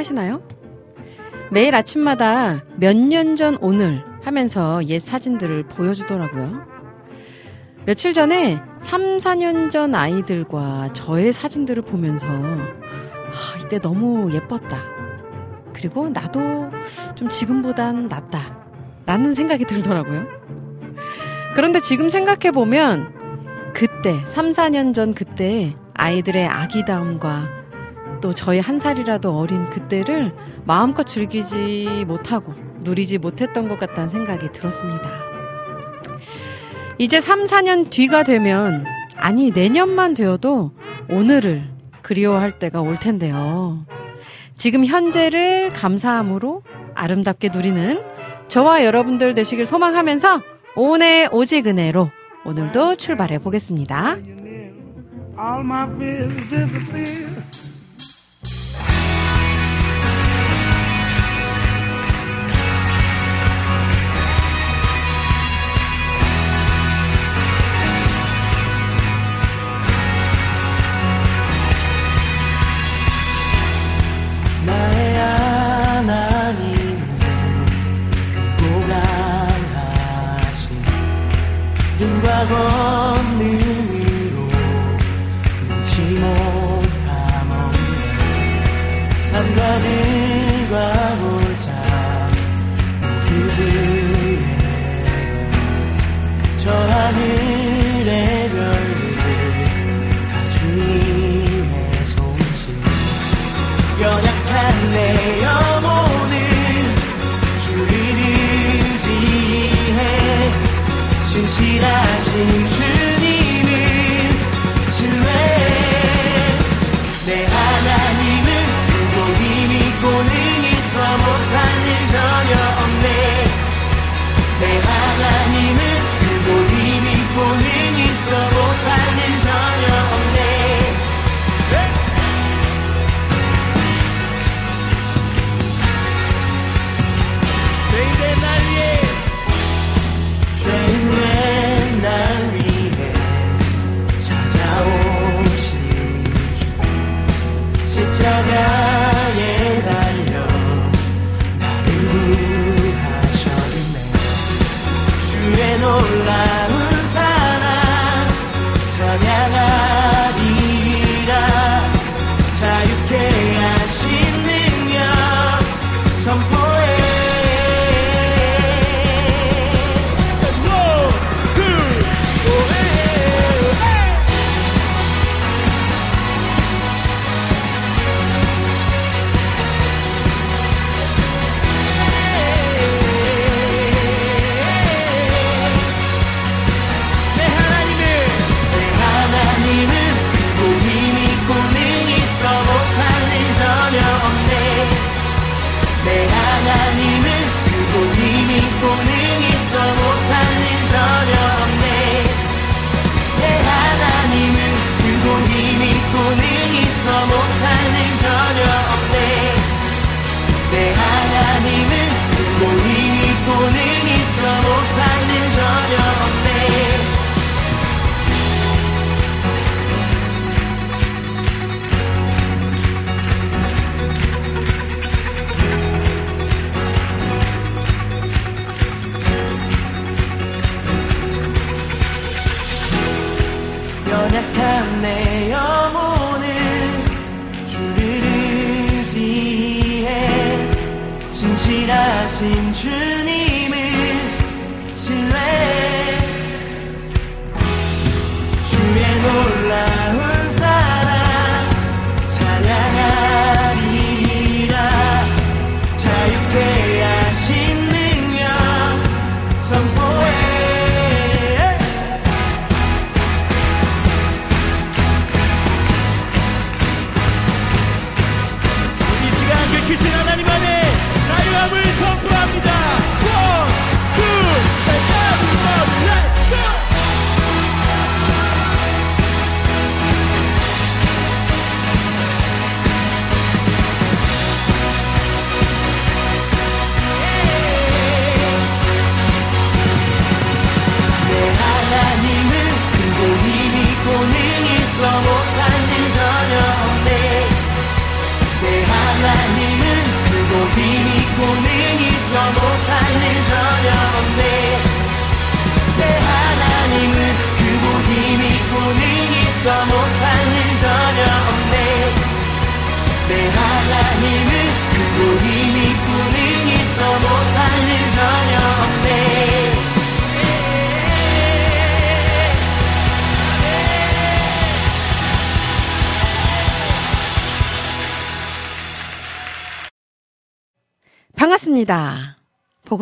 사용하시나요? 매일 아침마다 몇 년 전 오늘 하면서 옛 사진들을 보여주더라고요. 며칠 전에 3, 4년 전 아이들과 저의 사진들을 보면서 아, 이때 너무 예뻤다. 그리고 나도 좀 지금보단 낫다. 라는 생각이 들더라고요. 그런데 지금 생각해보면 그때, 3, 4년 전 그때 아이들의 아기다움과 또 저희 한 살이라도 어린 그때를 마음껏 즐기지 못하고 누리지 못했던 것 같다는 생각이 들었습니다. 이제 3, 4년 뒤가 되면, 아니, 내년만 되어도 오늘을 그리워할 때가 올 텐데요. 지금 현재를 감사함으로 아름답게 누리는 저와 여러분들 되시길 소망하면서 오늘 오직 은혜로 오늘도 출발해 보겠습니다. All my fears disappear. 나의 하나님은 크고 강하신 힘과 권능 으로 능치 못함 없네 산과 들과 골짜 모두 주의 저 하늘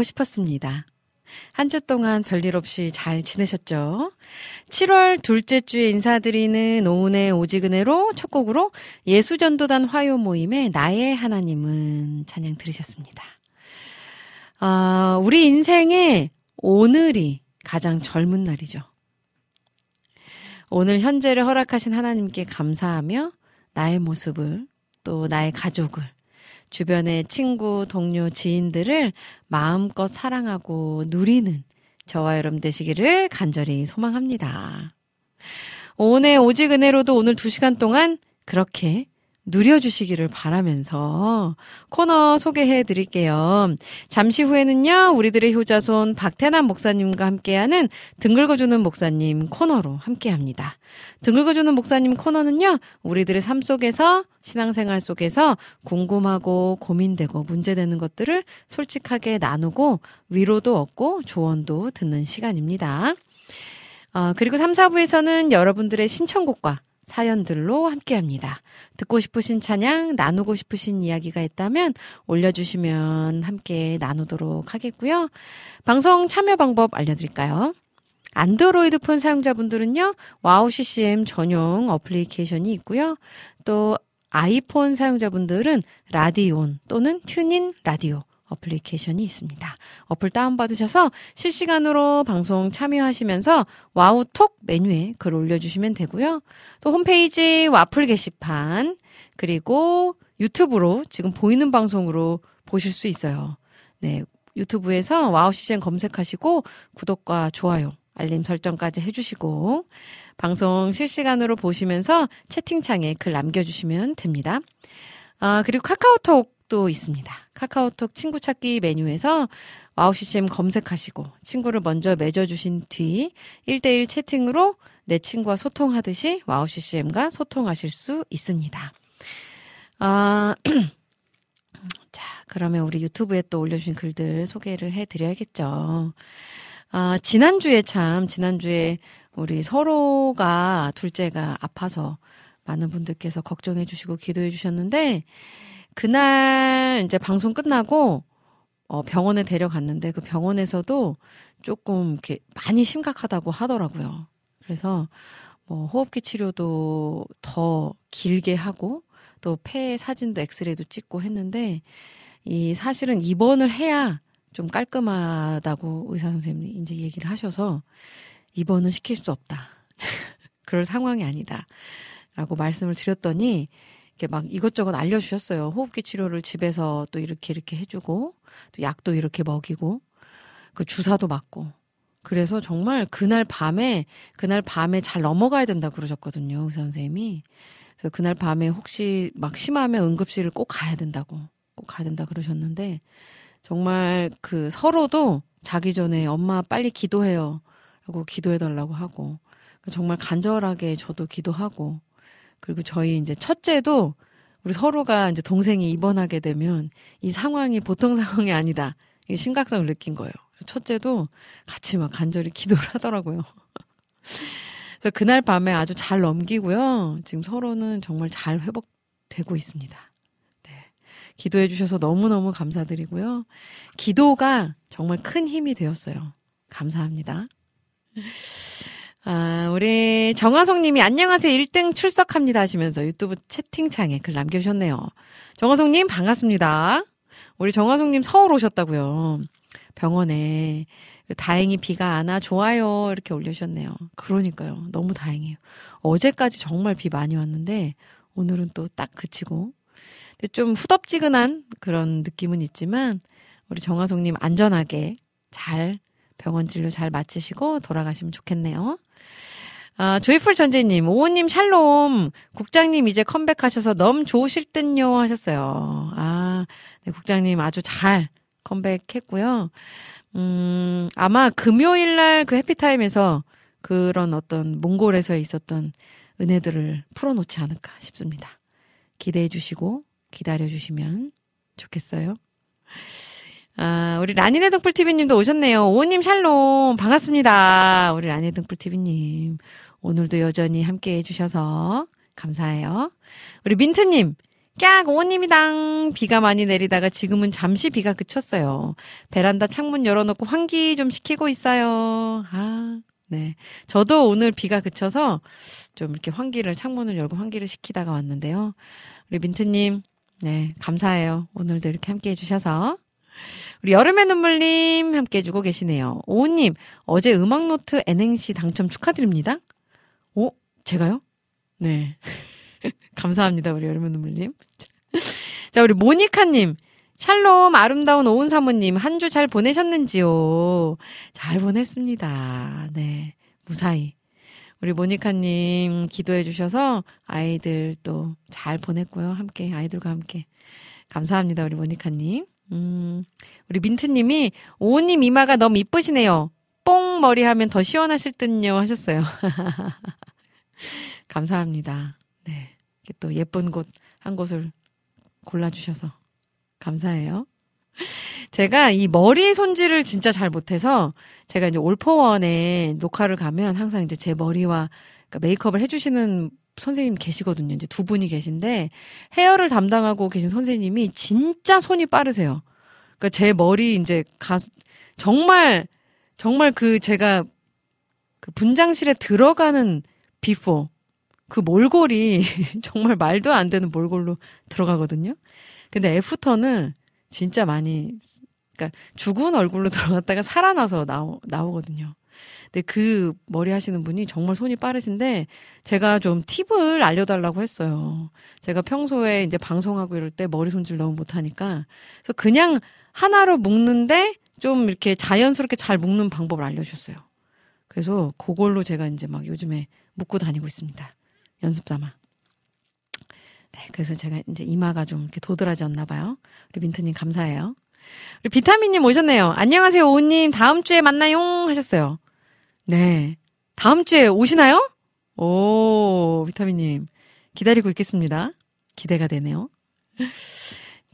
싶었습니다. 한 주 동안 별일 없이 잘 지내셨죠? 7월 둘째 주에 인사드리는 오은의 오지근해로 첫 곡으로 예수전도단 화요 모임의 나의 하나님은 찬양 들으셨습니다. 아, 우리 인생에 오늘이 가장 젊은 날이죠. 오늘 현재를 허락하신 하나님께 감사하며 나의 모습을 또 나의 가족을 주변의 친구, 동료, 지인들을 마음껏 사랑하고 누리는 저와 여러분 되시기를 간절히 소망합니다. 오늘 오직 은혜로도 오늘 두 시간 동안 그렇게 누려주시기를 바라면서 코너 소개해 드릴게요. 잠시 후에는요, 우리들의 효자손 박태남 목사님과 함께하는 등 긁어주는 목사님 코너로 함께 합니다. 등 긁어주는 목사님 코너는요, 우리들의 삶 속에서, 신앙생활 속에서 궁금하고 고민되고 문제되는 것들을 솔직하게 나누고 위로도 얻고 조언도 듣는 시간입니다. 어, 그리고 3, 4부에서는 여러분들의 신청곡과 사연들로 함께 합니다. 듣고 싶으신 찬양, 나누고 싶으신 이야기가 있다면 올려주시면 함께 나누도록 하겠고요. 방송 참여 방법 알려드릴까요? 안드로이드 폰 사용자분들은요, WOW CCM 전용 어플리케이션이 있고요. 또 아이폰 사용자분들은 라디온 또는 TuneIn Radio 어플리케이션이 있습니다. 어플 다운받으셔서 실시간으로 방송 참여하시면서 WOW톡 메뉴에 글 올려주시면 되고요. 또 홈페이지 와플 게시판 그리고 유튜브로 지금 보이는 방송으로 보실 수 있어요. 네, 유튜브에서 와우 시즌 검색하시고 구독과 좋아요, 알림 설정까지 해주시고 방송 실시간으로 보시면서 채팅창에 글 남겨주시면 됩니다. 아, 그리고 카카오톡 도 있습니다. 카카오톡 친구 찾기 메뉴에서 와우 CCM 검색하시고 친구를 먼저 맺어주신 뒤 1대1 채팅으로 내 친구와 소통하듯이 와우 CCM과 소통하실 수 있습니다. 아, 자, 그러면 우리 유튜브에 또 올려주신 글들 소개를 해드려야겠죠. 아, 지난주에 참, 지난주에 우리 서로가 둘째가 아파서 많은 분들께서 걱정해 주시고 기도해 주셨는데, 그날 이제 방송 끝나고 어, 병원에 데려갔는데 그 병원에서도 조금 이렇게 많이 심각하다고 하더라고요. 그래서 뭐 호흡기 치료도 더 길게 하고 또 폐 사진도 엑스레이도 찍고 했는데 이 사실은 입원을 해야 좀 깔끔하다고 의사 선생님이 이제 얘기를 하셔서 입원은 시킬 수 없다. 그럴 상황이 아니다. 라고 말씀을 드렸더니 이렇게 막 이것저것 알려주셨어요. 호흡기 치료를 집에서 또 이렇게 이렇게 해주고 또 약도 이렇게 먹이고 그 주사도 맞고 그래서 정말 그날 밤에 그날 밤에 잘 넘어가야 된다 그러셨거든요 의사 선생님이 그래서 그날 밤에 혹시 막 심하면 응급실을 꼭 가야 된다고 꼭 가야 된다 그러셨는데 정말 그 서로도 자기 전에 엄마 빨리 기도해요 라고 기도해 달라고 하고 정말 간절하게 저도 기도하고 그리고 저희 이제 첫째도 우리 서로가 이제 동생이 입원하게 되면 이 상황이 보통 상황이 아니다. 이 심각성을 느낀 거예요. 첫째도 같이 막 간절히 기도를 하더라고요. 그래서 그날 밤에 아주 잘 넘기고요. 지금 서로는 정말 잘 회복되고 있습니다. 네. 기도해 주셔서 너무너무 감사드리고요. 기도가 정말 큰 힘이 되었어요. 감사합니다. 아, 우리 정화송 님이 안녕하세요. 1등 출석합니다 하시면서 유튜브 채팅창에 글 남겨주셨네요. 정화송 님 반갑습니다. 우리 정화송 님 서울 오셨다고요. 병원에. 다행히 비가 안 와. 좋아요. 이렇게 올려주셨네요. 그러니까요. 너무 다행이에요. 어제까지 정말 비 많이 왔는데 오늘은 또 딱 그치고. 좀 후덥지근한 그런 느낌은 있지만 우리 정화송 님 안전하게 잘 병원 진료 잘 마치시고 돌아가시면 좋겠네요. 아, 조이풀 전재님, 오호님 샬롬, 국장님 이제 컴백하셔서 너무 좋으실 듯요 하셨어요. 아, 네, 국장님 아주 잘 컴백했고요. 음, 아마 금요일 날 그 해피타임에서 그런 어떤 몽골에서 있었던 은혜들을 풀어놓지 않을까 싶습니다. 기대해 주시고 기다려 주시면 좋겠어요. 아, 우리 라니네 등불TV님도 오셨네요. 오님 샬롬, 반갑습니다. 우리 라니네 등불TV님. 오늘도 여전히 함께 해주셔서 감사해요. 우리 민트님, 깍, 오님이당. 비가 많이 내리다가 지금은 잠시 비가 그쳤어요. 베란다 창문 열어놓고 환기 좀 시키고 있어요. 아, 네. 저도 오늘 비가 그쳐서 좀 이렇게 환기를, 창문을 열고 환기를 시키다가 왔는데요. 우리 민트님, 네, 감사해요. 오늘도 이렇게 함께 해주셔서. 우리 여름의 눈물님 함께 해주고 계시네요. 오우님, 어제 음악노트 N행시 당첨 축하드립니다. 오, 제가요? 네. 감사합니다, 우리 여름의 눈물님. 자, 우리 모니카님. 샬롬, 아름다운 오은 사모님, 한 주 잘 보내셨는지요? 잘 보냈습니다. 네. 무사히. 우리 모니카님 기도해 주셔서 아이들 또 잘 보냈고요. 함께, 아이들과 함께. 감사합니다, 우리 모니카님. 음, 우리 민트님이 오님 이마가 너무 이쁘시네요. 뽕 머리 하면 더 시원하실 듯요 하셨어요. 감사합니다. 네. 또 예쁜 곳 한 곳을 골라주셔서 감사해요. 제가 이 머리 손질을 진짜 잘 못해서 제가 이제 올포원에 녹화를 가면 항상 이제 제 머리와 그러니까 메이크업을 해주시는 선생님 계시거든요. 이제 두 분이 계신데 헤어를 담당하고 계신 선생님이 진짜 손이 빠르세요. 그러니까 제 머리 이제 가 정말 정말 그 제가 그 분장실에 들어가는 before 그 몰골이 정말 말도 안 되는 몰골로 들어가거든요. 근데 after는 진짜 많이 그러니까 죽은 얼굴로 들어갔다가 살아나서 나오, 나오거든요. 근데 그 머리 하시는 분이 정말 손이 빠르신데 제가 좀 팁을 알려달라고 했어요. 제가 평소에 이제 방송하고 이럴 때 머리 손질 너무 못하니까 그래서 그냥 하나로 묶는데 좀 이렇게 자연스럽게 잘 묶는 방법을 알려주셨어요. 그래서 그걸로 제가 이제 막 요즘에 묶고 다니고 있습니다. 연습 삼아. 네, 그래서 제가 이제 이마가 좀 이렇게 도드라졌나 봐요. 우리 민트님 감사해요. 우리 비타민님 오셨네요. 안녕하세요, 오님. 다음 주에 만나요. 하셨어요. 네. 다음 주에 오시나요? 오, 비타민님. 기다리고 있겠습니다. 기대가 되네요.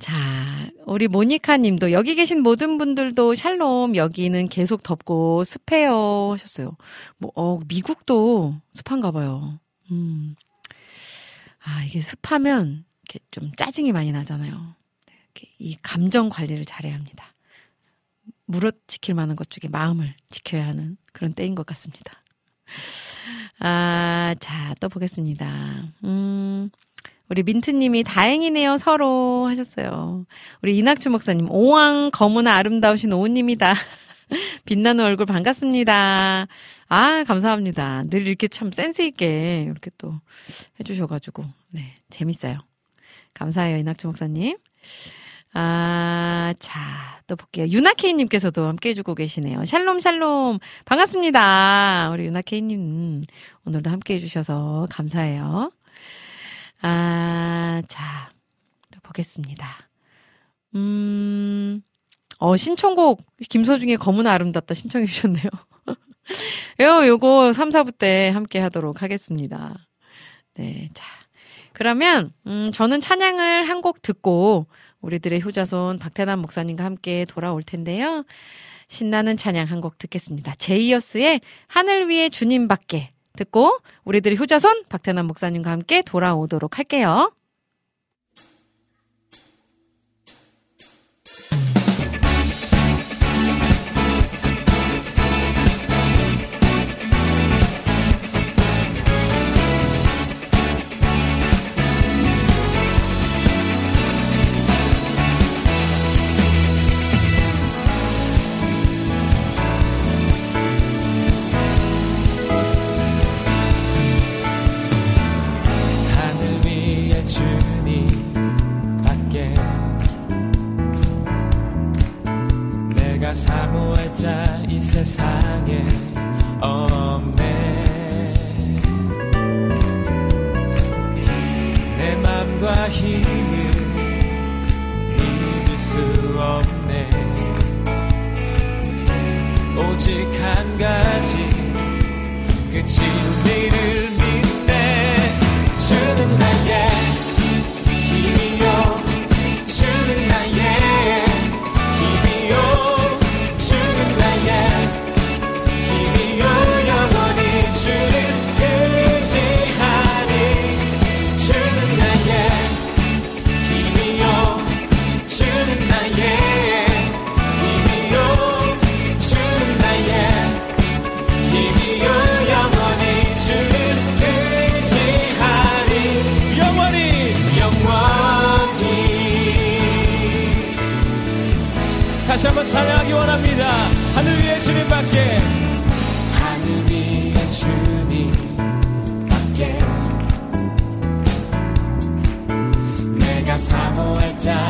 자, 우리 모니카 님도 여기 계신 모든 분들도 샬롬 여기는 계속 덥고 습해요 하셨어요. 뭐, 어, 미국도 습한가 봐요. 음. 아, 이게 습하면 이렇게 좀 짜증이 많이 나잖아요. 이렇게 이 감정 관리를 잘해야 합니다. 무릇 지킬 만한 것 중에 마음을 지켜야 하는 그런 때인 것 같습니다. 아, 자, 또 보겠습니다. 음, 우리 민트님이 다행이네요, 서로 하셨어요. 우리 이낙주 목사님, 오왕, 검은나 아름다우신 오우님이다. 빛나는 얼굴 반갑습니다. 아, 감사합니다. 늘 이렇게 참 센스있게 이렇게 또 해주셔가지고, 네, 재밌어요. 감사해요, 이낙주 목사님. 아, 자, 또 볼게요. 유나케이님께서도 함께 해주고 계시네요. 샬롬, 샬롬. 반갑습니다. 우리 유나케이님, 오늘도 함께 해주셔서 감사해요. 아, 자, 또 보겠습니다. 음, 어, 신청곡, 김서중의 검은 아름답다 신청해 주셨네요. 요, 요거 3, 4부 때 함께 하도록 하겠습니다. 네, 자. 그러면, 음, 저는 찬양을 한 곡 듣고, 우리들의 효자손 박태남 목사님과 함께 돌아올 텐데요. 신나는 찬양 한 곡 듣겠습니다. 제이어스의 하늘 위에 주님 밖에 듣고 우리들의 효자손 박태남 목사님과 함께 돌아오도록 할게요. 사모할 자 이 세상에 없네. 내 맘과 힘을 믿을 수 없네. 오직 한 가지 그 진리를 믿네. 주는 나의 한번 찬양하기 원합니다. 하늘 위에 주님 밖에. 하늘 위에 주님 밖에. 내가 사모할 자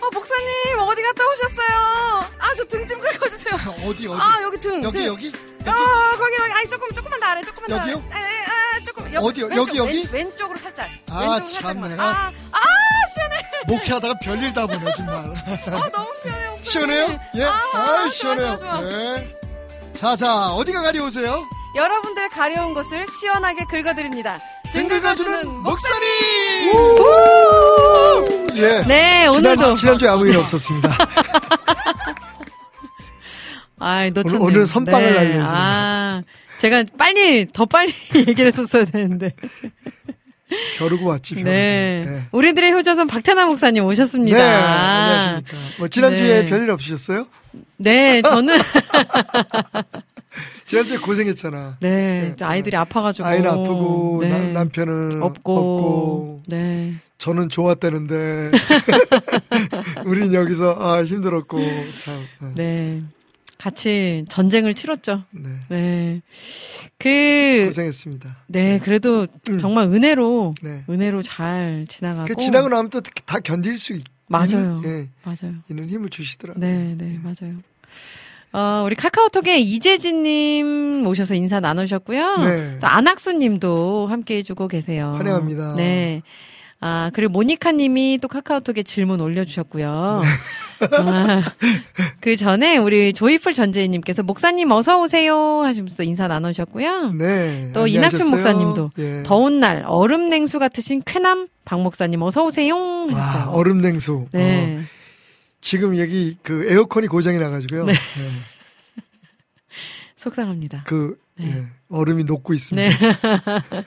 어, 목사님, 어디 갔다 오셨어요? 아, 저 등 좀 긁어주세요. 어디 어디? 아, 여기 등. 여기 등. 여기? 아, 거기, 거기. 아니, 조금, 조금만 더 아래, 조금만 더 여기요? 아래. 아, 아, 아, 조금. 옆, 어디요? 왼쪽, 여기, 여기? 왼, 왼쪽으로 살짝. 아, 왼쪽으로 참, 살짝만. 내가- 아, 아, 시원해. 목회하다가 별일 다 보네 정말. 아, 너무 시원해, 목사님. 시원해요? 예. 아, 아, 좋아, 시원해요. 좋아, 좋아. 네. 자, 자, 어디가 가려우세요? 여러분들 가려운 곳을 시원하게 긁어드립니다. 등 긁어주는 목소리! 예. 네, 지난, 오늘도. 지난주에 아무 일 없었습니다. 아, 놓쳤네. 오늘- 오늘 선빵을 날려주는 아, 제가 빨리, 더 빨리 얘기를 했었어야 되는데. 벼르고 왔지, 벼르고. 네. 네. 우리들의 효자손 박태남 목사님 오셨습니다. 네, 안녕하십니까. 뭐, 지난주에 네. 별일 없으셨어요? 네, 저는, 지난주에 고생했잖아. 네, 네. 또 아이들이 아파가지고. 아이는 아프고, 네. 나- 남편은 없고. 없고, 네. 저는 좋았다는데, 우린 여기서, 아, 힘들었고, 참. 네. 네. 같이 전쟁을 치렀죠. 네. 네. 그, 고생했습니다. 네, 그래도 음. 정말 은혜로, 네. 은혜로 잘 지나가고. 그 지나고 나면 또 다 견딜 수 있, 맞아요. 있는, 예, 맞아요. 있는 힘을 주시더라고요. 네, 네, 맞아요. 어, 우리 카카오톡에 이재진님 오셔서 인사 나누셨고요. 네. 또 안학수님도 함께 해주고 계세요. 환영합니다. 네. 아, 그리고 모니카님이 또 카카오톡에 질문 올려주셨고요. 아, 그 전에 우리 조이풀 전재희님께서 목사님 어서 오세요 하시면서 인사 나누셨고요. 네. 또 안녕하셨어요? 이낙춘 목사님도 예. 더운 날 얼음 냉수 같으신 쾌남 박 목사님 어서 오세요 와, 하셨어요. 얼음 냉수. 네. 어, 지금 여기 그 에어컨이 고장이 나가지고요. 네. 네. 속상합니다. 그 네. 예, 얼음이 녹고 있습니다. 네.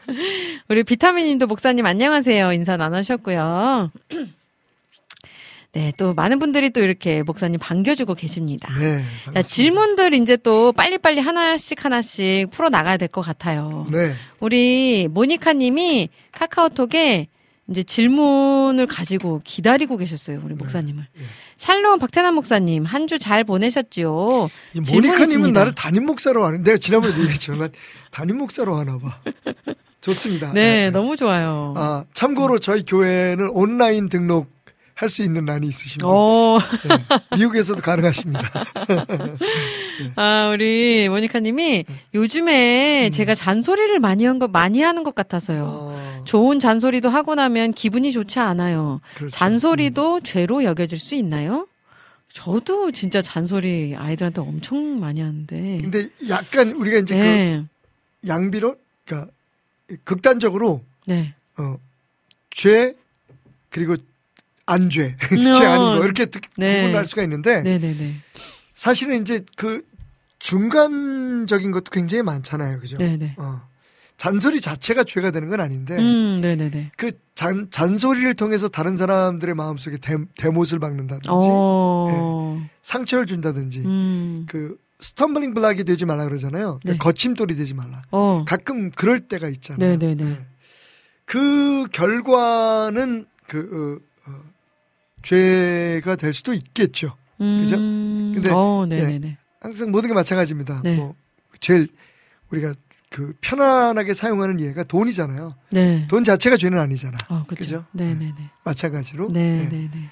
우리 비타민님도 목사님 안녕하세요. 인사 나누셨고요. 네, 또 많은 분들이 또 이렇게 목사님 반겨주고 계십니다. 네, 자. 질문들 이제 또 빨리빨리 하나씩 하나씩 풀어 나가야 될 것 같아요. 네. 우리 모니카 님이 카카오톡에 이제 질문을 가지고 기다리고 계셨어요. 우리 목사님을. 네. 샬롬 박태남 목사님, 한 주잘 질문 모니카님은. 나를 담임 목사로 하는. 내가 지난번에 얘기했지만 난 담임 목사로 하나 봐. 좋습니다. 네, 너무 좋아요. 아 참고로 저희 교회는 온라인 등록 할 수 있는 난이 있으십니다. 오. 네, 미국에서도 가능하십니다. 아, 우리 모니카 님이 네. 요즘에 제가 잔소리를 많이 한 거, 많이 하는 것 같아서요. 어, 좋은 잔소리도 하고 나면 기분이 좋지 않아요. 그렇죠. 잔소리도 죄로 여겨질 수 있나요? 저도 진짜 잔소리 아이들한테 엄청 많이 하는데. 근데 약간 우리가 이제 네. 그 양비로, 그러니까 극단적으로 네. 어, 죄 그리고 안죄, 음, 죄 어. 아닌 거 이렇게 특- 네. 구분할 수가 있는데 네네네. 사실은 이제 그 중간적인 것도 굉장히 많잖아요, 그죠? 네네. 어, 잔소리 자체가 죄가 되는 건 아닌데 음, 네네네. 그 잔, 잔소리를 통해서 다른 사람들의 마음속에 대, 대못을 박는다든지 어. 상처를 준다든지 음. 그 stumbling block이 되지 말라 그러잖아요. 그러니까 네. 거침돌이 되지 말라. 어. 가끔 그럴 때가 있잖아요. 네네네. 네. 그 결과는 그 어, 어, 죄가 될 수도 있겠죠. 그죠? 음. 근데, 어, 네네네. 항상 모든 게 마찬가지입니다. 네. 뭐 제일 우리가 그 편안하게 사용하는 예가 돈이잖아요. 네. 돈 자체가 죄는 아니잖아. 어. 그죠? 네네 네. 마찬가지로 네. 네네네.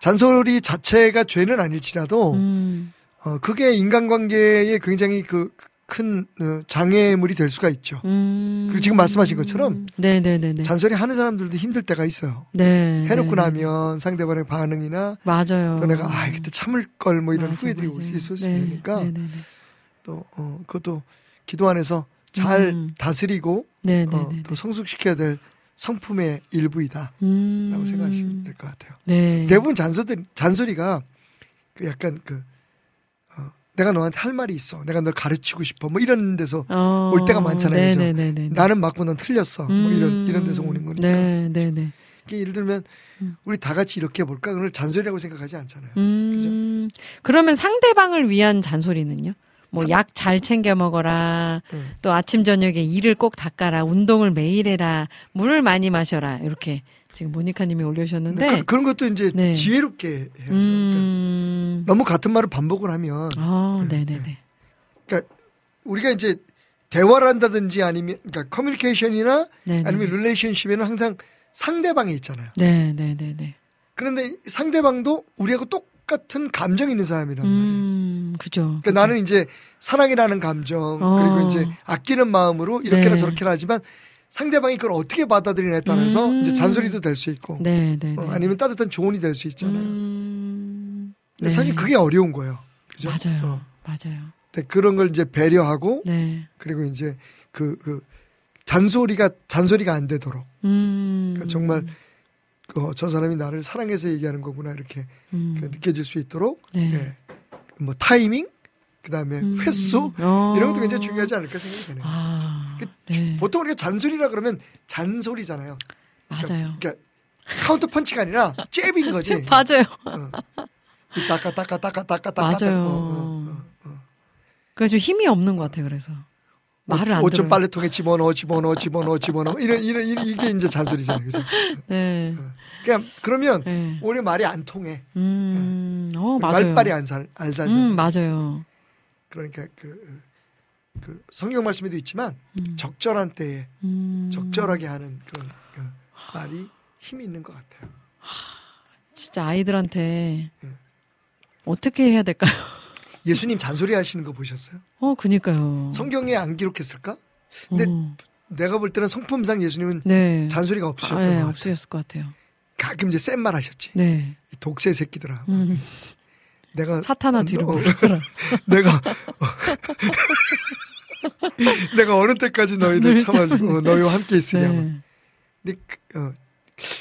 잔소리 자체가 죄는 아닐지라도 음. 어, 그게 인간관계에 굉장히 그 큰 장애물이 될 수가 있죠. 음. 그리고 지금 말씀하신 것처럼 네네네네. 잔소리 하는 사람들도 힘들 때가 있어요. 네. 해놓고 네. 나면 상대방의 반응이나 맞아요. 또 내가 아 그때 참을 걸 뭐 이런 맞아, 후회들이 맞아요. 있을 수 네, 있으니까 네네네. 또 어, 그것도 기도 안에서 잘 음. 다스리고 네네네. 어, 또 성숙시켜야 될 성품의 일부이다라고 음. 생각하시면 될 것 같아요. 네. 대부분 잔소리 잔소리가 그 약간 그 어, 내가 너한테 할 말이 있어. 내가 널 가르치고 싶어. 뭐 이런 데서 어, 올 때가 많잖아요, 그죠? 나는 맞고 넌 틀렸어. 뭐 이런 음. 이런 데서 오는 거니까. 네 네네. 이게 예를 들면 음. 우리 다 같이 이렇게 해볼까? 그걸 잔소리라고 생각하지 않잖아요. 음. 그러면 상대방을 위한 잔소리는요? 뭐 상- 약잘 챙겨 먹어라. 음. 또 아침 저녁에 이를 꼭 닦아라. 운동을 매일 해라. 물을 많이 마셔라. 이렇게 지금 모니카님이 올려주셨는데. 그, 런 것도 이제 네. 지혜롭게 해야죠. 그러니까 음. 너무 같은 말을 반복을 하면 아, 네, 네네네. 우리가 이제 대화를 한다든지 아니면 그러니까 커뮤니케이션이나 네네. 아니면 릴레이션십에는 항상 상대방이 있잖아요. 네 네 네 네. 그런데 상대방도 우리하고 똑 같은 감정이 있는 사람이란 말이에요. 음, 그죠. 그러니까 나는 이제 사랑이라는 감정 어. 그리고 이제 아끼는 마음으로 이렇게나 네. 저렇게나 하지만 상대방이 그걸 어떻게 받아들이냐에 따라서 음. 이제 잔소리도 될 수 있고 네네네. 어, 아니면 따뜻한 조언이 될 수 있잖아요. 음, 근데 네. 사실 그게 어려운 거예요. 그죠? 맞아요. 어. 맞아요. 근데 그런 걸 이제 배려하고 네. 그리고 이제 그, 그 잔소리가 잔소리가 안 되도록 음. 그러니까 정말 어, 저 사람이 나를 사랑해서 얘기하는 거구나 이렇게 음. 그 느껴질 수 있도록 네. 예. 뭐 타이밍 그다음에 음. 횟수 어. 이런 것도 굉장히 중요하지 않을까 생각이 되네요. 아, 그 네. 보통 우리가 잔소리라 그러면 잔소리잖아요. 맞아요. 그러니까 카운터 펀치가 아니라 잽인 거지. 맞아요. 어. 이 따까 따까 따까 따까 따까 맞아요. 어, 어, 어. 그래서 좀 힘이 없는 것 같아요. 그래서 말을 안 옷 좀. 빨래통에 집어넣어 집어넣어 집어넣어 집어넣어 이런 이런 이게 이제 잔소리잖아요. 그죠? 네. 그냥 그러면 네. 오히려 말이 안 통해. 음, 어, 맞아요. 말빨이 안 살, 안 살잖아요. 음, 맞아요. 그러니까 그, 그 성경 말씀에도 있지만 음. 적절한 때에 음. 적절하게 하는 그런 그 말이 힘이 있는 것 같아요. 진짜 아이들한테 음. 어떻게 해야 될까요? 예수님 잔소리 하시는 거 보셨어요? 어, 그니까요. 성경에 안 기록했을까? 근데 어, 내가 볼 때는 성품상 예수님은 네. 잔소리가 없으셨던 아, 예, 것 같아요. 없으셨을 것 같아요. 가끔 이제 센 말 하셨지. 네. 이 독세 새끼들아. 음, 내가 사탄아 뒤로 어. 내가 어, 내가 어느 때까지 너희들 늘 참아주고 너희와 함께 있으냐. 고 네. 근데 그, 어,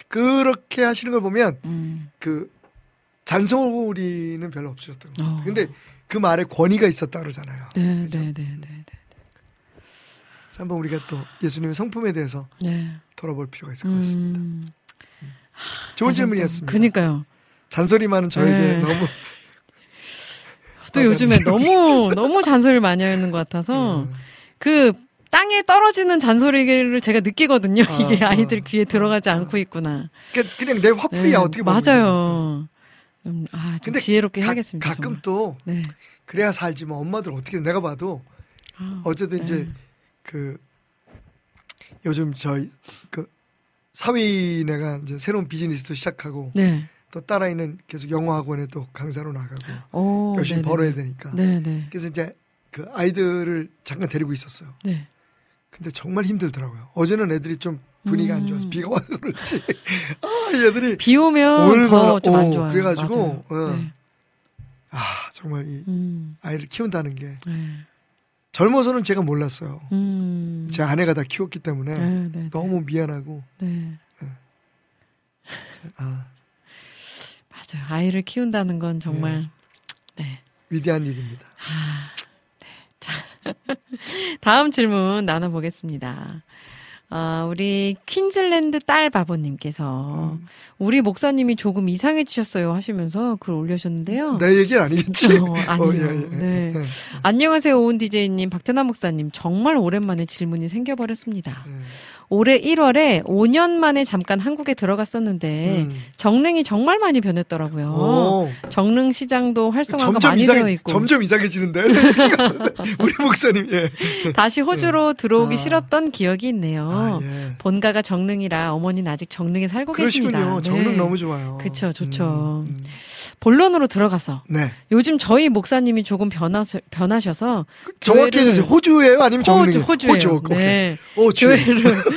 그렇게 하시는 걸 보면 음, 그 잔소리는 별로 없으셨던 것 같아요. 어. 근데 그 말에 권위가 있었다 그러잖아요. 네, 그죠? 네, 네, 네, 네. 한번 우리가 또 예수님의 성품에 대해서 네. 돌아볼 필요가 있을 것 같습니다. 음, 좋은. 질문이었습니다. 그니까요. 잔소리 많은 저에게 네. 너무 또 아, 요즘에 네. 너무, 너무 잔소리를 많이 하는 것 같아서 음, 그 땅에 떨어지는 잔소리를 제가 느끼거든요. 아, 이게 아, 아이들 귀에 아, 들어가지 아. 않고 있구나. 그냥, 그냥 내 화풀이야 네, 어떻게 보면. 맞아요. 음, 아, 좀 근데 지혜롭게 가, 해야겠습니다. 가끔 정말. 또 네. 그래야 살지 뭐 엄마들 어떻게 내가 봐도 아, 어제도 이제 네. 그 요즘 저희 그 사위네가 이제 새로운 비즈니스도 시작하고 네. 또 딸아이는 계속 영어 학원에 또 강사로 나가고 오, 열심히 네네네. 벌어야 되니까 네, 네. 그래서 이제 그 아이들을 잠깐 데리고 있었어요. 네. 근데 정말 힘들더라고요. 어제는 애들이 좀 분위기가 안 좋아서 음. 비가 와서 그렇지. 아 얘들이 비 오면 얼마나- 더좀안 어, 좋아요. 그래 가지고, 맞아요. 어. 네. 아 정말 이 음, 아이를 키운다는 게 네. 젊어서는 제가 몰랐어요. 음. 제 아내가 다 키웠기 때문에 네, 네, 너무 미안하고 네. 아, 맞아요. 아이를 키운다는 건 정말 네. 위대한 일입니다. 아, 네. 자, 다음 질문 나눠보겠습니다. 아, 우리 퀸즐랜드 딸 바보님께서 음. 우리 목사님이 조금 이상해지셨어요 하시면서 글 올려주셨는데요. 내 얘기는 아니겠지. 어, 아니요. 어, 예, 예, 네. 예, 안녕하세요, 오은 DJ님, 박태나 목사님. 정말 오랜만에 질문이 생겨버렸습니다. 예. 올해 1월에 5년 만에 잠깐 한국에 들어갔었는데 음. 정릉이 정말 많이 변했더라고요. 오, 정릉 시장도 활성화가 많이 되어 이상해, 있고 점점 이상해지는데. 우리 목사님, 예. 다시 호주로 들어오기 아. 싫었던 기억이 있네요. 아, 예. 본가가 정릉이라 어머니는 아직 정릉에 살고 계십니다. 그러시군요. 정릉 네. 너무 좋아요. 그쵸, 좋죠. 음, 음. 본론으로 들어가서 네. 요즘 저희 목사님이 조금 변하셔, 변하셔서 정확히 해주세요. 호주예요? 아니면 정릉이에요? 호주, 호주예요. 호주. 오케이. 네. 호주. 교회를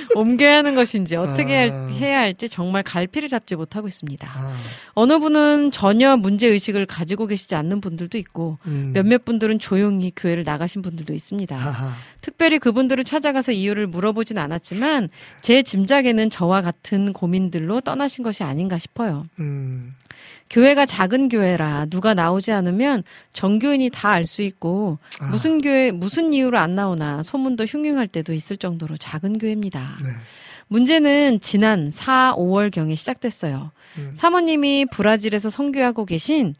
옮겨야 하는 것인지 어떻게 할- 아. 해야 할지 정말 갈피를 잡지 못하고 있습니다. 아, 어느 분은 전혀 문제 의식을 가지고 계시지 않는 분들도 있고 음. 몇몇 분들은 조용히 교회를 나가신 분들도 있습니다. 아하. 특별히 그분들을 찾아가서 이유를 물어보진 않았지만 제 짐작에는 저와 같은 고민들로 떠나신 것이 아닌가 싶어요. 음. 교회가 작은 교회라 누가 나오지 않으면 정교인이 다 알 수 있고 아, 무슨 교회 무슨 이유로 안 나오나 소문도 흉흉할 때도 있을 정도로 작은 교회입니다. 네. 문제는 지난 4, 5월경에 시작됐어요. 음. 사모님이 브라질에서 선교하고 계신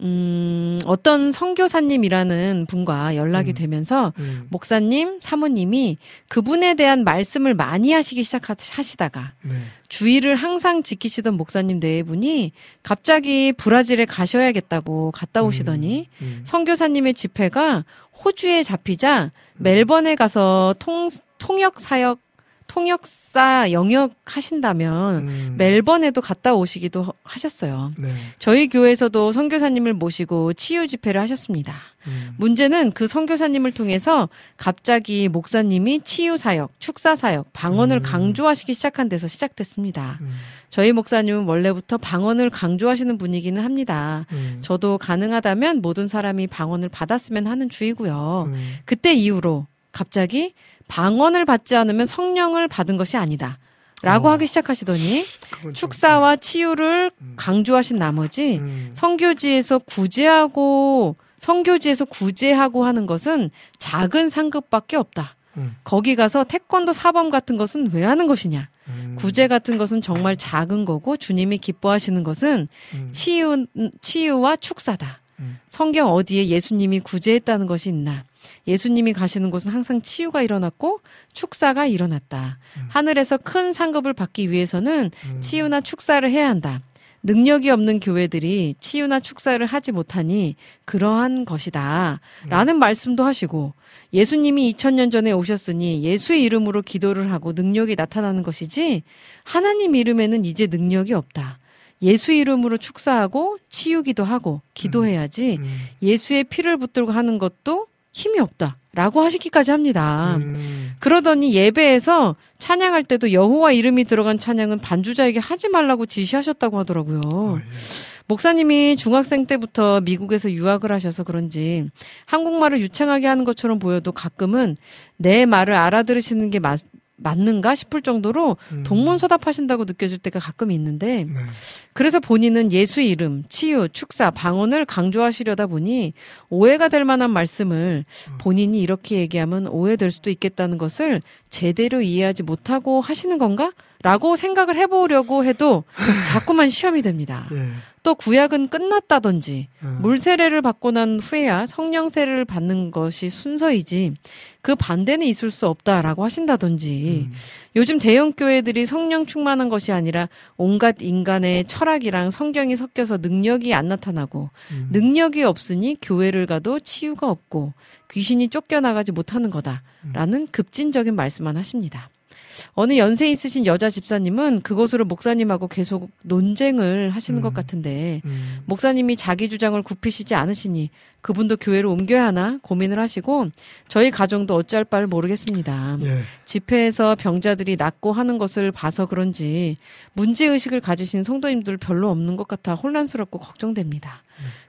음, 어떤 선교사님이라는 분과 연락이 음. 되면서 음. 목사님, 사모님이 그분에 대한 말씀을 많이 하시기 시작하시다가 네. 주의를 항상 지키시던 목사님 네 분이 갑자기 브라질에 가셔야겠다고 갔다 오시더니 음. 음. 선교사님의 집회가 호주에 잡히자 멜번에 가서 통, 통역 사역, 통역사 영역 하신다면 음. 멜번에도 갔다 오시기도 하- 하셨어요. 네. 저희 교회에서도 선교사님을 모시고 치유 집회를 하셨습니다. 음. 문제는 그 선교사님을 통해서 갑자기 목사님이 치유 사역, 축사 사역, 방언을 음. 강조하시기 시작한 데서 시작됐습니다. 음. 저희 목사님은 원래부터 방언을 강조하시는 분이기는 합니다. 음. 저도 가능하다면 모든 사람이 방언을 받았으면 하는 주의고요. 음. 그때 이후로 갑자기 방언을 받지 않으면 성령을 받은 것이 아니다. 라고 어. 하기 시작하시더니 축사와 치유를 음. 강조하신 나머지 음. 성교지에서 구제하고 성교지에서 구제하고 하는 것은 작은 상급밖에 없다. 음. 거기 가서 태권도 사범 같은 것은 왜 하는 것이냐? 음. 구제 같은 것은 정말 작은 거고 주님이 기뻐하시는 것은 음. 치유 치유와 축사다. 음. 성경 어디에 예수님이 구제했다는 것이 있나? 예수님이 가시는 곳은 항상 치유가 일어났고 축사가 일어났다. 음. 하늘에서 큰 상급을 받기 위해서는 음. 치유나 축사를 해야 한다. 능력이 없는 교회들이 치유나 축사를 하지 못하니 그러한 것이다. 라는 말씀도 하시고 예수님이 2000년 전에 오셨으니 예수의 이름으로 기도를 하고 능력이 나타나는 것이지 하나님 이름에는 이제 능력이 없다. 예수 이름으로 축사하고 치유기도 하고 기도해야지 음. 예수의 피를 붙들고 하는 것도 힘이 없다. 라고 하시기까지 합니다. 음. 그러더니 예배에서 찬양할 때도 여호와 이름이 들어간 찬양은 반주자에게 하지 말라고 지시하셨다고 하더라고요. 어, 예. 목사님이 중학생 때부터 미국에서 유학을 하셔서 그런지 한국말을 유창하게 하는 것처럼 보여도 가끔은 내 말을 알아들으시는 게 맞, 맞는가 싶을 정도로 음. 동문서답하신다고 느껴질 때가 가끔 있는데 네. 그래서 본인은 예수 이름, 치유, 축사, 방언을 강조하시려다 보니 오해가 될 만한 말씀을 본인이 이렇게 얘기하면 오해될 수도 있겠다는 것을 제대로 이해하지 못하고 하시는 건가? 라고 생각을 해보려고 해도 자꾸만 시험이 됩니다. 예. 또 구약은 끝났다든지 어. 물 세례를 받고 난 후에야 성령 세례를 받는 것이 순서이지 그 반대는 있을 수 없다라고 하신다든지 음. 요즘 대형 교회들이 성령 충만한 것이 아니라 온갖 인간의 철학이랑 성경이 섞여서 능력이 안 나타나고 음. 능력이 없으니 교회를 가도 치유가 없고 귀신이 쫓겨나가지 못하는 거다라는 급진적인 말씀만 하십니다. 어느 연세 있으신 여자 집사님은 그것으로 목사님하고 계속 논쟁을 하시는 것 음. 같은데 음. 목사님이 자기 주장을 굽히시지 않으시니 그분도 교회를 옮겨야 하나 고민을 하시고 저희 가정도 어찌할 바를 모르겠습니다. 예. 집회에서 병자들이 낫고 하는 것을 봐서 그런지 문제 의식을 가지신 성도님들 별로 없는 것 같아 혼란스럽고 걱정됩니다.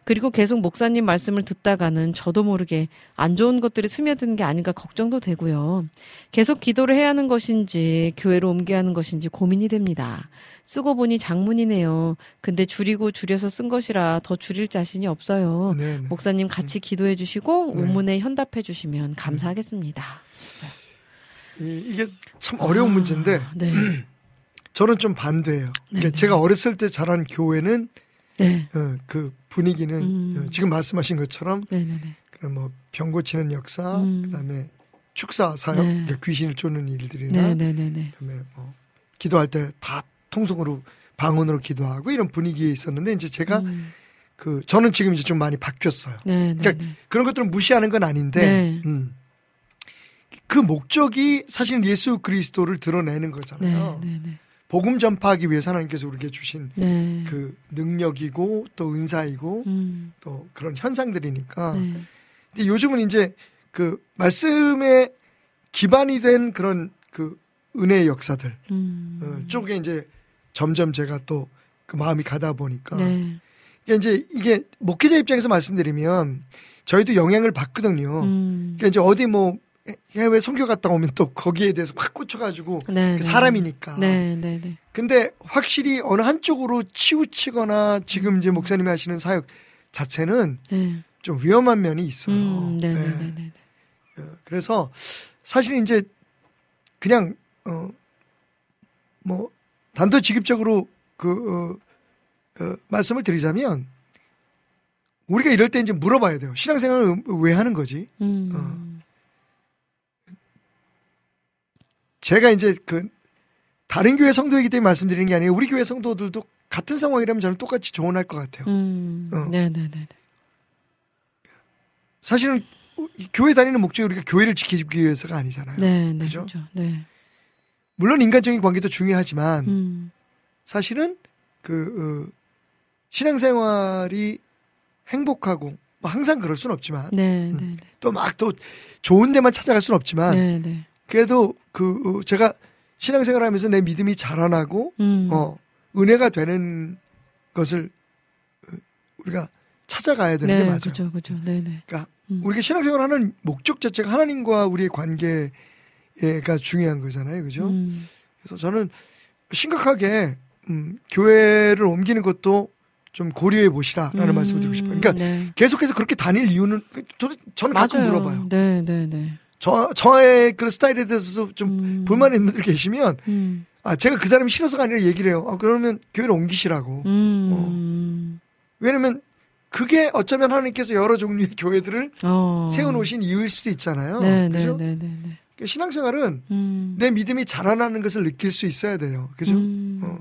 그리고 계속 목사님 말씀을 듣다가는 저도 모르게 안 좋은 것들이 스며드는 게 아닌가 걱정도 되고요. 계속 기도를 해야 하는 것인지 교회로 옮겨야 하는 것인지 고민이 됩니다. 쓰고 보니 장문이네요. 근데 줄이고 줄여서 쓴 것이라 더 줄일 자신이 없어요. 네, 네. 목사님 같이 기도해 주시고 네. 우문에 현답해 주시면 감사하겠습니다. 이, 이게 참 어려운 아, 문제인데 네. 저는 좀 반대예요. 그러니까 네, 제가 네. 어렸을 때 자란 교회는 네. 어, 그 분위기는 음. 어, 지금 말씀하신 것처럼 네네네. 그런 뭐 병 고치는 역사, 음. 그다음에 축사 사역, 네. 그러니까 귀신을 쫓는 일들이나 네네네네. 그다음에 뭐 기도할 때 다 통성으로 방언으로 기도하고 이런 분위기에 있었는데 이제 제가 음. 그 저는 지금 이제 좀 많이 바뀌었어요. 네네네. 그러니까 그런 것들은 무시하는 건 아닌데 네. 음. 그 목적이 사실 예수 그리스도를 드러내는 거잖아요. 네네네. 복음 전파하기 위해서 하나님께서 우리에게 주신 네. 그 능력이고 또 은사이고 음. 또 그런 현상들이니까. 네. 근데 요즘은 이제 그 말씀에 기반이 된 그런 그 은혜의 역사들 음. 어, 쪽에 이제 점점 제가 또 그 마음이 가다 보니까 네. 그러니까 이제 이게 목회자 입장에서 말씀드리면 저희도 영향을 받거든요. 음. 그러니까 이제 어디 뭐 해외 선교 갔다 오면 또 거기에 대해서 확 꽂혀가지고 네. 그 네. 사람이니까. 네. 네. 네. 근데 확실히 어느 한쪽으로 치우치거나 지금 이제 목사님이 하시는 사역 자체는 네. 좀 위험한 면이 있어요. 음. 네. 네 네네네. 어, 그래서 사실 이제 그냥 어 뭐 단도직입적으로 그 어, 어, 말씀을 드리자면 우리가 이럴 때 이제 물어봐야 돼요. 신앙생활을 왜 하는 거지? 음. 어. 제가 이제 그 다른 교회 성도이기 때문에 말씀드리는 게 아니에요. 우리 교회 성도들도 같은 상황이라면 저는 똑같이 조언할 것 같아요. 음. 어. 네네네. 사실은 이 교회 다니는 목적이 우리가 교회를 지키기 위해서가 아니잖아요. 네. 네. 그죠? 그죠? 네. 물론 인간적인 관계도 중요하지만 음. 사실은 그 어, 신앙생활이 행복하고 뭐 항상 그럴 수는 없지만 네. 음. 네. 또막또 좋은 데만 찾아갈 수는 없지만 네. 네. 그래도 그 어, 제가 신앙생활 하면서 내 믿음이 자라나고 음. 어 은혜가 되는 것을 어, 우리가 찾아가야 되는 게 네. 맞아요. 그죠. 그죠. 네 네. 그러니까 음. 우리가 신앙생활 하는 목적 자체가 하나님과 우리의 관계에 교회가 중요한 거잖아요. 그죠? 음. 그래서 저는 심각하게 음, 교회를 옮기는 것도 좀 고려해 보시라라는 음, 말씀을 드리고 싶어요. 그러니까 네. 계속해서 그렇게 다닐 이유는 그, 저- 저는 가끔 맞아요. 물어봐요. 네, 네, 네. 저 저의 그 스타일에 대해서도 좀 음. 불만 있는 분들 계시면 음. 아 제가 그 사람이 싫어서가 아니라 얘기를 해요. 아, 그러면 교회를 옮기시라고. 음. 왜냐면 그게 어쩌면 하나님께서 여러 종류의 교회들을 어. 세워놓으신 이유일 수도 있잖아요. 네, 네, 그죠? 네, 네, 네. 그러니까 신앙생활은 음. 내 믿음이 자라나는 것을 느낄 수 있어야 돼요. 그죠? 음. 어.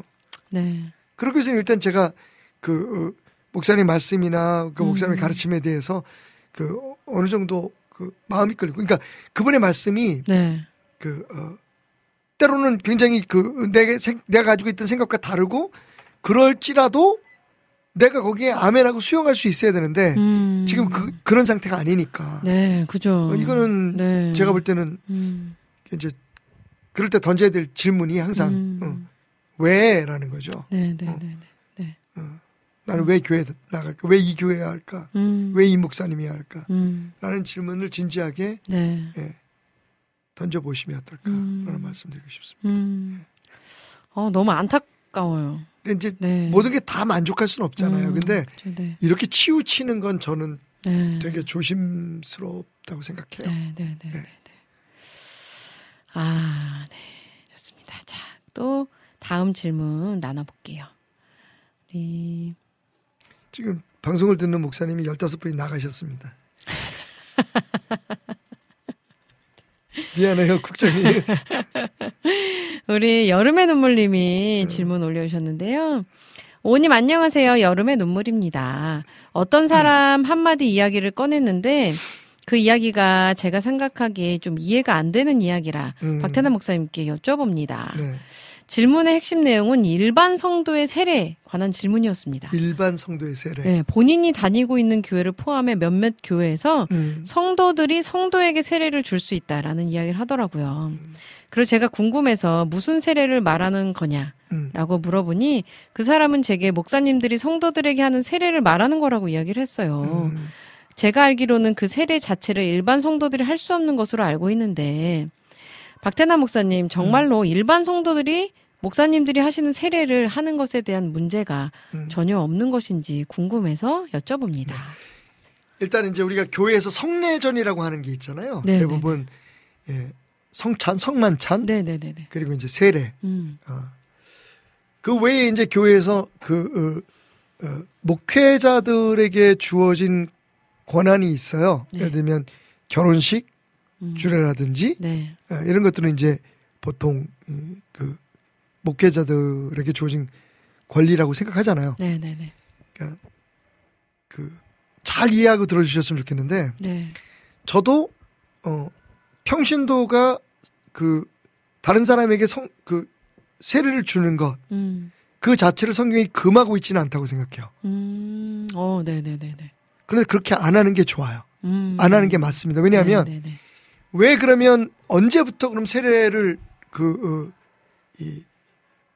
네. 그렇게 해서 일단 제가 그 어, 목사님 말씀이나 그 목사님의 음. 가르침에 대해서 그 어, 어느 정도 그 마음이 끌리고 그러니까 그분의 말씀이 네. 그 어, 때로는 굉장히 그 내가 생- 내가 가지고 있던 생각과 다르고 그럴지라도 내가 거기에 아멘하고 수용할 수 있어야 되는데 음. 지금 그 그런 상태가 아니니까 네, 그죠. 어, 이거는 네. 제가 볼 때는 음. 이제 그럴 때 던져야 될 질문이 항상 음. 어, 왜라는 거죠. 네, 네, 어. 네, 네. 나는 왜 교회 나갈까? 왜 이 교회야 할까? 음. 왜이 목사님이야 할까? 음. 라는 질문을 진지하게 네. 던져 보시면 어떨까? 음. 라는 말씀드리고 싶습니다. 음. 어, 너무 안타까워요. 근데 이제 네. 모든 게 다 만족할 수는 없잖아요. 음, 근데 네. 이렇게 치우치는 건 저는 네. 되게 조심스럽다고 생각해요. 네, 네, 네, 네. 네, 네. 아, 네. 좋습니다. 자, 또 다음 질문 나눠볼게요. 우리, 지금 방송을 듣는 목사님이 15분이 나가셨습니다. 미안해요, 국장님. 우리 여름의 눈물님이 질문 올려주셨는데요. 오님 안녕하세요. 여름의 눈물입니다. 어떤 사람 한마디 이야기를 꺼냈는데 그 이야기가 제가 생각하기에 좀 이해가 안 되는 이야기라 음. 박태남 목사님께 여쭤봅니다. 네. 질문의 핵심 내용은 일반 성도의 세례에 관한 질문이었습니다. 일반 성도의 세례. 네, 본인이 다니고 있는 교회를 포함해 몇몇 교회에서 음. 성도들이 성도에게 세례를 줄 수 있다라는 이야기를 하더라고요. 그래서 제가 궁금해서 무슨 세례를 말하는 거냐 라고 음. 물어보니 그 사람은 제게 목사님들이 성도들에게 하는 세례를 말하는 거라고 이야기를 했어요. 음. 제가 알기로는 그 세례 자체를 일반 성도들이 할 수 없는 것으로 알고 있는데 박태남 목사님 정말로 일반 성도들이 목사님들이 하시는 세례를 하는 것에 대한 문제가 음. 전혀 없는 것인지 궁금해서 여쭤봅니다. 일단 이제 우리가 교회에서 성례전이라고 하는 게 있잖아요. 네, 대부분 예, 성찬, 성만찬 네네네네. 그리고 이제 세례. 음. 어. 그 외에 이제 교회에서 그 어, 어, 목회자들에게 주어진 권한이 있어요. 네. 예를 들면 결혼식 음. 주례라든지 네. 어, 이런 것들은 이제 보통 음, 그 목회자들에게 주어진 권리라고 생각하잖아요. 네 네 네. 그러니까 그잘 이해하고 들어주셨으면 좋겠는데 네. 저도 어 평신도가 그 다른 사람에게 성 그 세례를 주는 것그 음. 자체를 성경이 금하고 있지는 않다고 생각해요. 음. 어, 네 네 네 네. 그런데 그렇게 안 하는 게 좋아요. 음. 안 하는 게 맞습니다. 왜냐하면 네네네. 왜 그러면 언제부터 그럼 세례를 그, 어, 이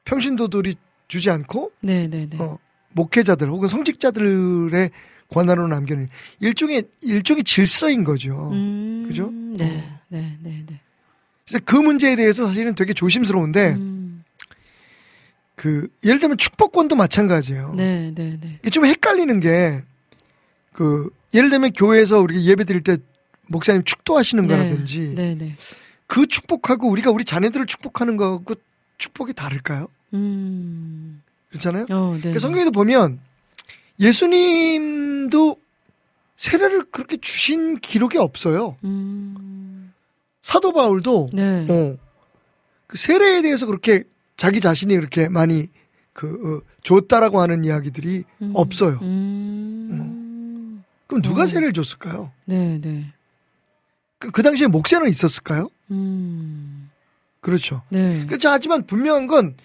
평신도들이 주지 않고, 네네네. 어, 목회자들 혹은 성직자들의 권한으로 남겨놓은 일종의, 일종의 질서인 거죠. 음. 그죠? 네. 어. 네. 네. 네. 그래서 그 문제에 대해서 사실은 되게 조심스러운데, 음. 그, 예를 들면 축복권도 마찬가지예요. 네. 네. 네. 이게 좀 헷갈리는 게, 그, 예를 들면 교회에서 우리가 예배 드릴 때 목사님 축도하시는 거라든지, 네. 네. 그 축복하고 우리가 우리 자녀들을 축복하는 거하고 축복이 다를까요? 음. 그렇잖아요? 어, 네. 그러니까 성경에도 보면 예수님도 세례를 그렇게 주신 기록이 없어요. 음. 사도 바울도 네. 어, 그 세례에 대해서 그렇게 자기 자신이 그렇게 많이 그 어, 줬다라고 하는 이야기들이 음. 없어요. 음. 그럼 누가 어. 세례를 줬을까요? 네. 네. 그럼 그 당시에 목세는 있었을까요? 음. 그렇죠. 네. 그렇죠. 하지만 분명한 건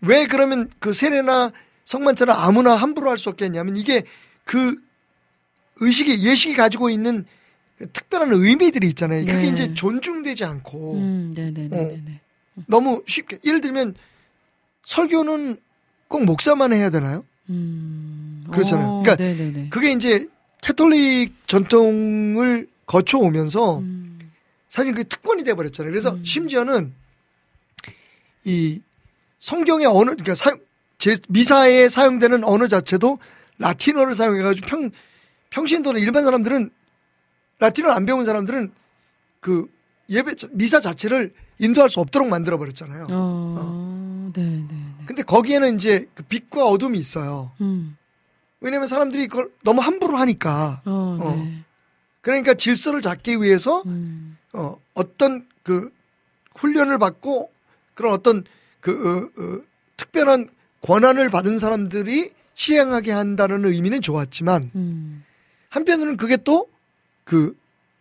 왜 그러면 그 세례나 성만찬을 아무나 함부로 할 수 없겠냐면 이게 그 의식이 예식이 가지고 있는 특별한 의미들이 있잖아요. 그게 네. 이제 존중되지 않고 음. 네. 네. 네. 어. 너무 쉽게 예를 들면 설교는 꼭 목사만 해야 되나요? 음. 그렇잖아요. 어, 그러니까 네. 네. 네. 그게 이제 캐톨릭 전통을 거쳐오면서 음. 사실 그게 특권이 돼 버렸잖아요. 그래서 음. 심지어는 이 성경의 언어 그러니까 사, 제, 미사에 사용되는 언어 자체도 라틴어를 사용해 가지고 평 평신도는 일반 사람들은 라틴어 안 배운 사람들은 그 예배 미사 자체를 인도할 수 없도록 만들어 버렸잖아요. 어, 네, 네, 네. 근데 거기에는 이제 그 빛과 어둠이 있어요. 음, 왜냐면 사람들이 그걸 너무 함부로 하니까. 어, 어. 네. 그러니까 질서를 잡기 위해서 음, 어, 어떤 그 훈련을 받고 그런 어떤 그 어, 어, 특별한 권한을 받은 사람들이 시행하게 한다는 의미는 좋았지만 음, 한편으로는 그게 또 그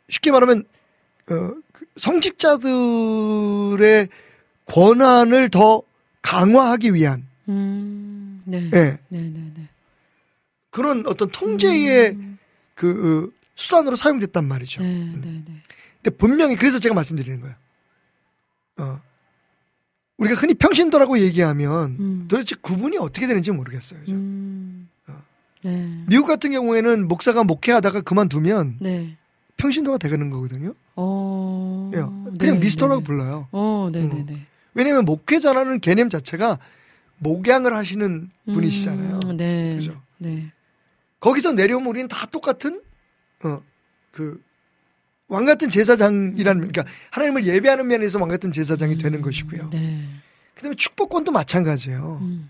쉽게 말하면 어, 그 성직자들의 권한을 더 강화하기 위한 음, 네, 예, 네, 네, 네. 그런 어떤 통제의 음, 그 어, 수단으로 사용됐단 말이죠. 네, 네, 네. 근데 분명히 그래서 제가 말씀드리는 거예요. 어. 우리가 흔히 평신도라고 얘기하면 음. 도대체 구분이 어떻게 되는지 모르겠어요. 그죠? 음, 어. 네, 미국 같은 경우에는 목사가 목회하다가 그만두면 네. 평신도가 되는 거거든요. 어, 그냥, 그냥 네, 미스터라고 네, 네. 불러요. 어, 네, 네, 네. 왜냐하면 목회자라는 개념 자체가 목양을 하시는 분이시잖아요. 음, 네, 그죠? 네. 거기서 내려오면 우리는 다 똑같은 어, 그 왕 같은 제사장이라는 그러니까 하나님을 예배하는 면에서 왕 같은 제사장이 되는 것이고요. 네. 그다음에 축복권도 마찬가지예요. 음,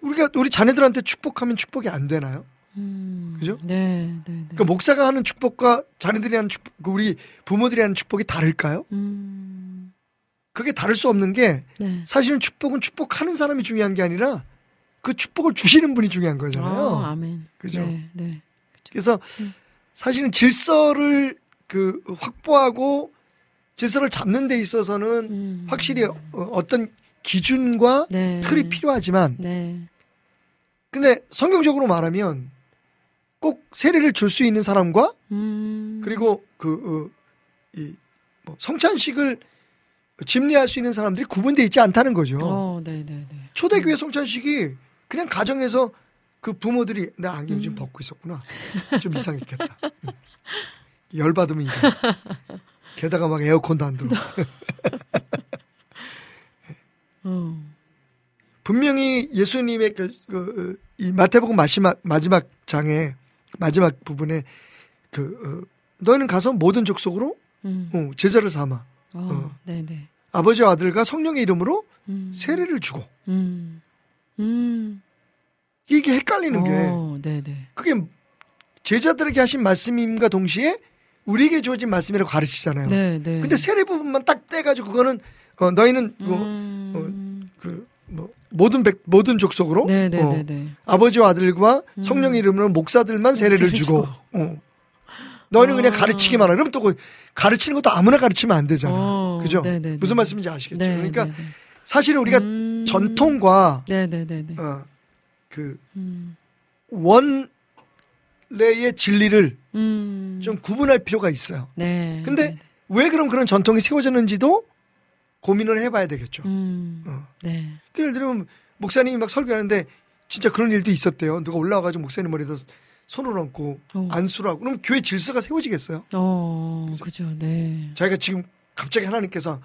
우리가 우리 자녀들한테 축복하면 축복이 안 되나요? 음, 그죠? 네, 네, 네. 그러니까 목사가 하는 축복과 자녀들이 하는 축복, 그 우리 부모들이 하는 축복이 다를까요? 음, 그게 다를 수 없는 게 네. 사실은 축복은 축복하는 사람이 중요한 게 아니라 그 축복을 주시는 분이 중요한 거잖아요. 아, 아멘. 그죠? 네, 네. 그래서 사실은 질서를 그 확보하고 질서를 잡는 데 있어서는 음, 확실히 어, 어떤 기준과 네. 틀이 필요하지만 네. 근데 성경적으로 말하면 꼭 세례를 줄 수 있는 사람과 음, 그리고 그, 어, 이, 뭐 성찬식을 집례할 수 있는 사람들이 구분되어 있지 않다는 거죠. 어, 네, 네, 네. 초대교회 성찬식이 그냥 가정에서 그 부모들이 내 안경 지금 벗고 있었구나. 좀 이상했겠다. 음. 열받으면 이거. 게다가 막 에어컨도 안 들어. 어, 분명히 예수님의 그, 그, 어, 이 마태복음 마지막, 마지막 장에 마지막 부분에 그, 어, 너희는 가서 모든 족속으로 음, 어, 제자를 삼아. 어, 어. 네, 네. 아버지와 아들과 성령의 이름으로 음, 세례를 주고. 음, 음, 이게 헷갈리는 게 어, 네, 네. 그게 제자들에게 하신 말씀임과 동시에 우리에게 주어진 말씀이라고 가르치잖아요. 네, 네. 근데 세례 부분만 딱 떼가지고 그거는 어, 너희는 뭐, 음, 그, 뭐, 모든 백, 모든 족속으로 네, 네, 어. 아버지와 아들과 음. 성령의 이름으로 목사들만 세례를 세례 주고, 어. 너희는 그냥 어. 가르치기만 하라. 그럼 또 그 가르치는 것도 아무나 가르치면 안 되잖아. 어, 그죠? 네, 네, 네. 무슨 말씀인지 아시겠죠? 네, 그러니까. 사실은 우리가 음, 전통과 네, 네, 네, 네. 어, 그 음, 원래의 진리를 음, 좀 구분할 필요가 있어요. 네. 근데 네, 왜 그럼 그런 전통이 세워졌는지도 고민을 해봐야 되겠죠. 네. 음, 어. 네. 그 예를 들면 목사님이 막 설교하는데 진짜 그런 일도 있었대요. 누가 올라와가지고 목사님 머리에다 손을 얹고 어. 안수를 하고 그럼 교회 질서가 세워지겠어요? 어, 그죠, 네. 자기가 지금 갑자기 하나님께서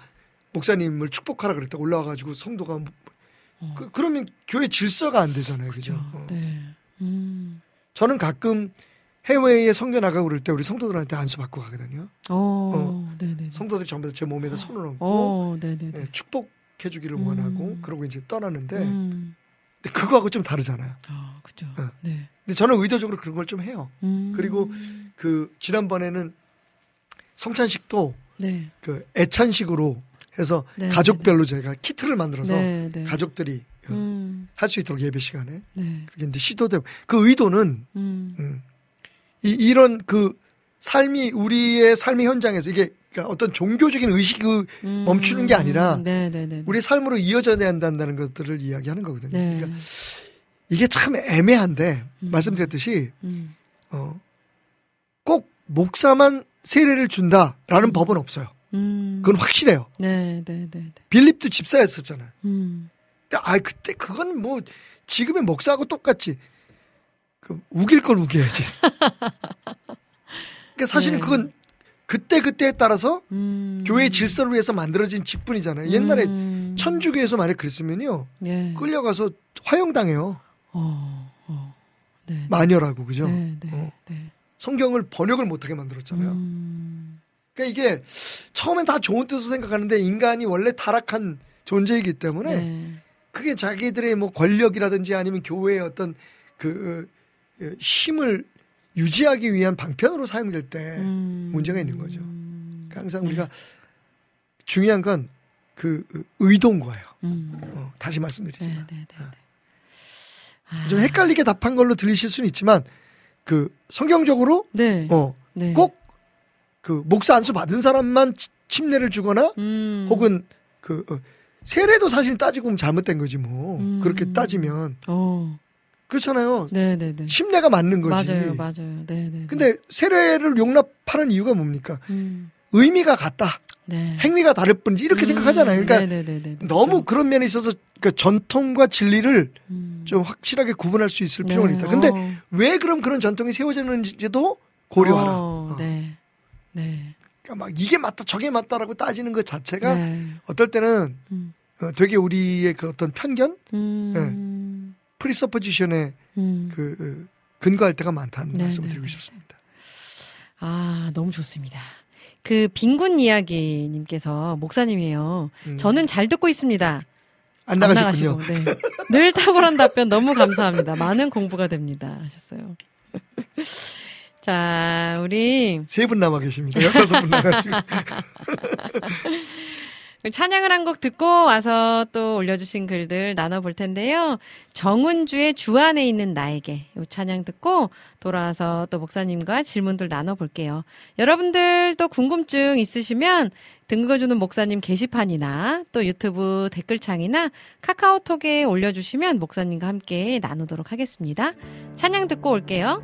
목사님을 축복하라 그랬다 올라와가지고 성도가 뭐- 어. 그, 그러면 교회 질서가 안 되잖아요, 그죠? 그죠, 어. 네. 음, 저는 가끔 해외에 성교 나가고 그럴 때 우리 성도들한테 안수 받고 가거든요. 어, 네, 네. 성도들이 전부 다 제 몸에다 손을 얹고 어, 예, 네. 축복해 주기를 음. 원하고 그러고 이제 떠나는데 음, 근데 그거하고 좀 다르잖아요. 아, 그죠. 어. 네. 근데 저는 의도적으로 그런 걸 좀 해요. 음, 그리고 그 지난번에는 성찬식도 네, 그 애찬식으로 해서 네, 가족별로 제가 키트를 만들어서 네, 네. 가족들이 어, 음, 할수 있도록 예배 시간에 네, 그렇게 이제 시도되고 그 의도는 음, 음, 이, 이런 그 삶이 우리의 삶의 현장에서 이게 그러니까 어떤 종교적인 의식이 음, 멈추는 게 아니라 네. 우리의 삶으로 이어져야 한다는 것들을 이야기하는 거거든요. 네. 그러니까 이게 참 애매한데 음. 말씀드렸듯이 음, 어, 꼭 목사만 세례를 준다라는 법은 없어요. 음, 그건 확실해요. 네, 네, 네, 네. 빌립도 집사였었잖아요. 음, 근데 아 그때 그건 뭐 지금의 목사하고 똑같지. 그 우길 걸 우겨야지. 그러니까 사실은 네. 그건 그때 그때에 따라서 음. 교회 질서를 위해서 만들어진 직분이잖아요. 옛날에 음. 천주교에서 만약 그랬으면요 예. 끌려가서 화형당해요. 어, 어. 네. 마녀라고 그죠? 네, 네, 어. 네. 성경을 번역을 못하게 만들었잖아요. 음. 그러니까 이게 처음엔 다 좋은 뜻으로 생각하는데 인간이 원래 타락한 존재이기 때문에 네. 그게 자기들의 뭐 권력이라든지 아니면 교회의 어떤 그 어, 힘을 유지하기 위한 방편으로 사용될 때 음. 문제가 있는 거죠. 음. 그러니까 항상 우리가 중요한 건 그 의도인 거예요. 음. 어, 다시 네, 말씀드리지만 네, 네, 네. 아. 좀 헷갈리게 답한 걸로 들리실 수는 있지만 그 성경적으로 네. 어, 네. 꼭 그 목사 안수 받은 사람만 치- 침례를 주거나 음. 혹은 그 어, 세례도 사실 따지고 보면 잘못된 거지 뭐 음. 그렇게 따지면 어. 그렇잖아요. 네, 네, 네. 침례가 맞는 거지. 맞아요, 맞아요. 네, 네. 근데 세례를 용납하는 이유가 뭡니까? 음. 의미가 같다. 네. 행위가 다를 뿐이지 이렇게 음. 생각하잖아요. 그러니까 네, 네, 네, 네, 네. 너무 그런 면에 있어서 그러니까 전통과 진리를 음. 좀 확실하게 구분할 수 있을 네. 있다. 근데 어. 왜 그럼 그런 전통이 세워졌는지도 고려하라. 네. 네. 그러니까 막 이게 맞다 저게 맞다라고 따지는 것 자체가 네. 어떨 때는 음. 어, 되게 우리의 그 어떤 편견, 음. 프리서포지션에 음. 그 어, 근거할 때가 많다는 네, 말씀을 네, 드리고 네. 싶습니다. 아, 너무 좋습니다. 그 빈군 이야기님께서 목사님이에요. 음. 저는 잘 듣고 있습니다. 안안 나가셨군요. 나가시고, 네. 늘 탁월한 답변 너무 감사합니다. 많은 공부가 됩니다. 하셨어요. 자, 우리 세 분 남아 계십니다. 열다섯 분 나가시고. 찬양을 한 곡 듣고 와서 또 올려주신 글들 나눠볼 텐데요. 정은주의 주 안에 있는 나에게 이 찬양 듣고 돌아와서 또 목사님과 질문들 나눠볼게요. 여러분들 또 궁금증 있으시면 등극어주는 목사님 게시판이나 또 유튜브 댓글창이나 카카오톡에 올려주시면 목사님과 함께 나누도록 하겠습니다. 찬양 듣고 올게요.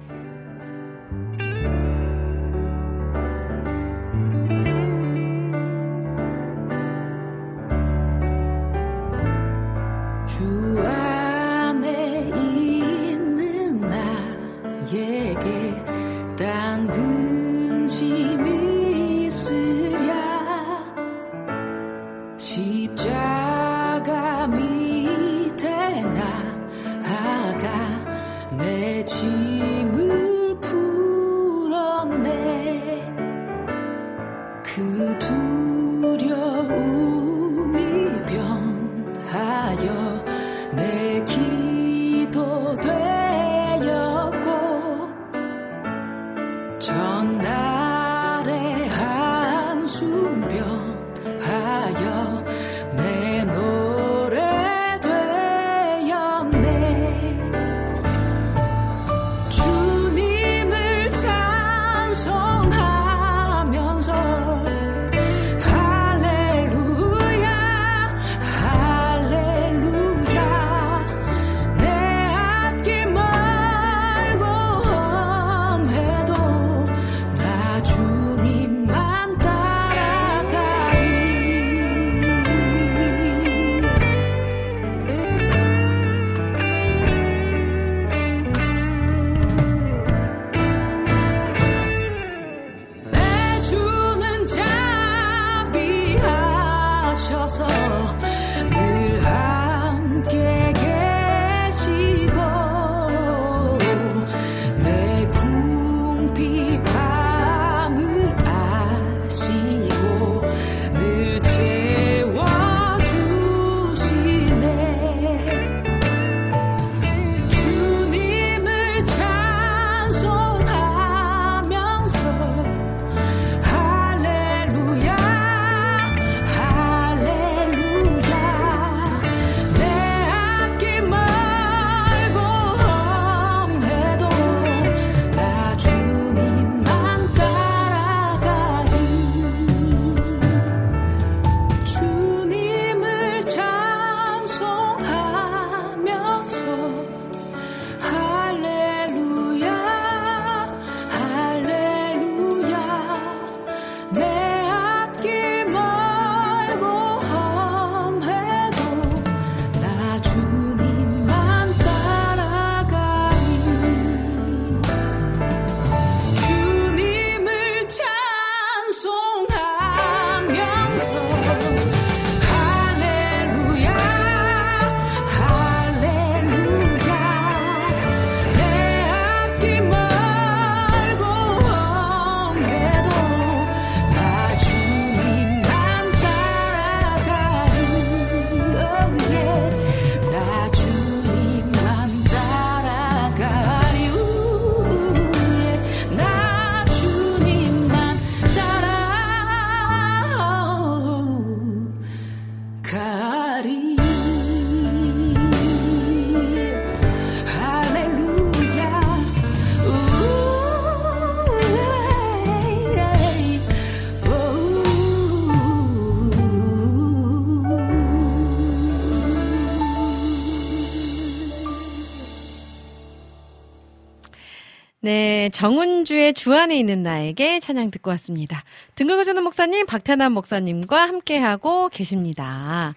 정은주의 주 안에 있는 나에게 찬양 듣고 왔습니다. 등글거주는 목사님, 박태남 목사님과 함께하고 계십니다.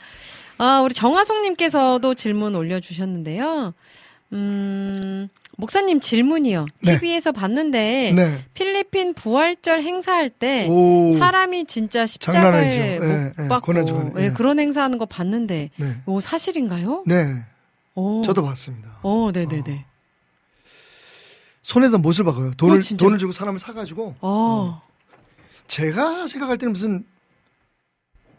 아, 우리 정화송님께서도 질문 올려주셨는데요. 음, 목사님 질문이요. 네. TV에서 봤는데, 네. 필리핀 부활절 행사할 때, 오. 사람이 진짜. 십자가에 못 예, 예, 받고, 고난주간에, 예, 예. 그런 행사하는 거 봤는데, 네. 오, 사실인가요? 네. 오. 저도 봤습니다. 어, 네네네. 손에다 못을 박아요. 돈을 어? 돈을 주고 사람을 사가지고 어, 제가 생각할 때는 무슨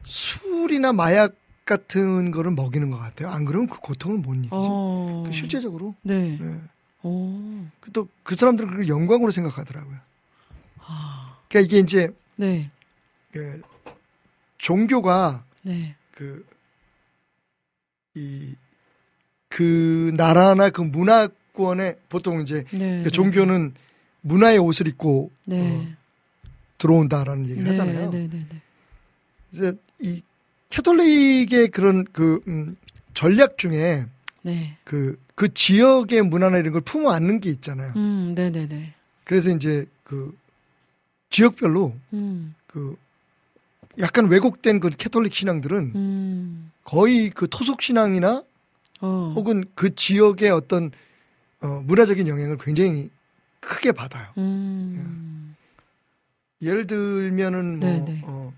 술이나 마약 같은 거를 먹이는 것 같아요. 안 그러면 그 고통을 못 이기죠. 어. 그 실제적으로 네. 네. 오. 또그 사람들은 그걸 영광으로 생각하더라고요. 아, 그러니까 이게 이제 네. 그 종교가 네. 그, 이, 그 나라나 그 문화 권에 보통 이제 네. 그 종교는 문화의 옷을 입고 네. 어, 들어온다라는 얘기를 네. 하잖아요. 네. 네. 네. 그래서 이 캐톨릭의 그런 그 음, 전략 중에 네. 그, 그 지역의 문화나 이런 걸 품어 안는 게 있잖아요. 음, 네. 네. 네. 그래서 이제 그 지역별로 음. 그 약간 왜곡된 그 캐톨릭 신앙들은 음. 거의 그 토속 신앙이나 어. 혹은 그 지역의 어떤 어, 문화적인 영향을 굉장히 크게 받아요. 음. 예를 들면은 뭐 네네. 어,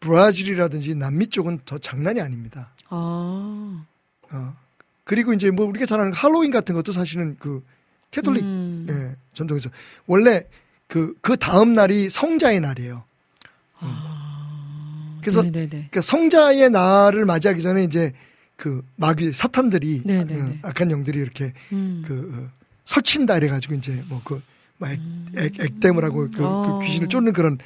브라질이라든지 남미 쪽은 더 장난이 아닙니다. 아. 어. 그리고 이제 뭐 우리가 잘 아는 할로윈 같은 것도 사실은 그 캐톨릭 음. 예, 전통에서 원래 그 그 다음 날이 성자의 날이에요. 아. 그래서 네. 네. 네. 그러니까 성자의 날을 맞이하기 전에 이제 그 마귀 사탄들이. 어, 악한 영들이 이렇게 음. 그 어, 설친다 이래가지고 이제 뭐그 막 액, 음. 액, 액땜을 하고 그, 어. 그 귀신을 쫓는 그런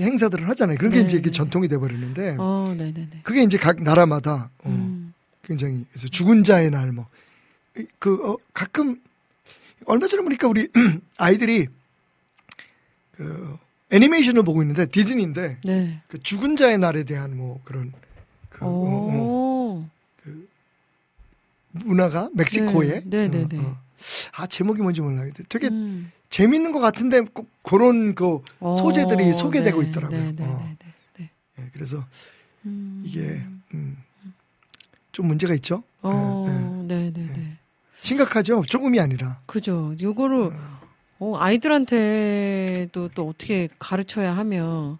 행사들을 하잖아요. 그게 네네. 이제 이게 전통이 돼버리는데 어. 그게 이제 각 나라마다 어, 음. 굉장히 그래서 죽은 자의 날 뭐 그 어, 가끔 얼마 전에 보니까 우리 아이들이 그 애니메이션을 보고 있는데 디즈니인데 네. 그 죽은 자의 날에 대한 뭐 그런 그 어, 어, 오. 문화가 멕시코에 네, 네, 네, 어, 어. 아 제목이 뭔지 몰라겠는데 되게 음. 재밌는 것 같은데 꼭 그런 그 어, 소재들이 소개되고 네, 있더라고요. 네, 네, 어. 네, 네, 네. 예, 그래서 음. 이게 음, 좀 문제가 있죠. 어, 네, 네, 네. 심각하죠. 조금이 아니라. 그죠. 요거를 어, 아이들한테도 또 어떻게 가르쳐야 하며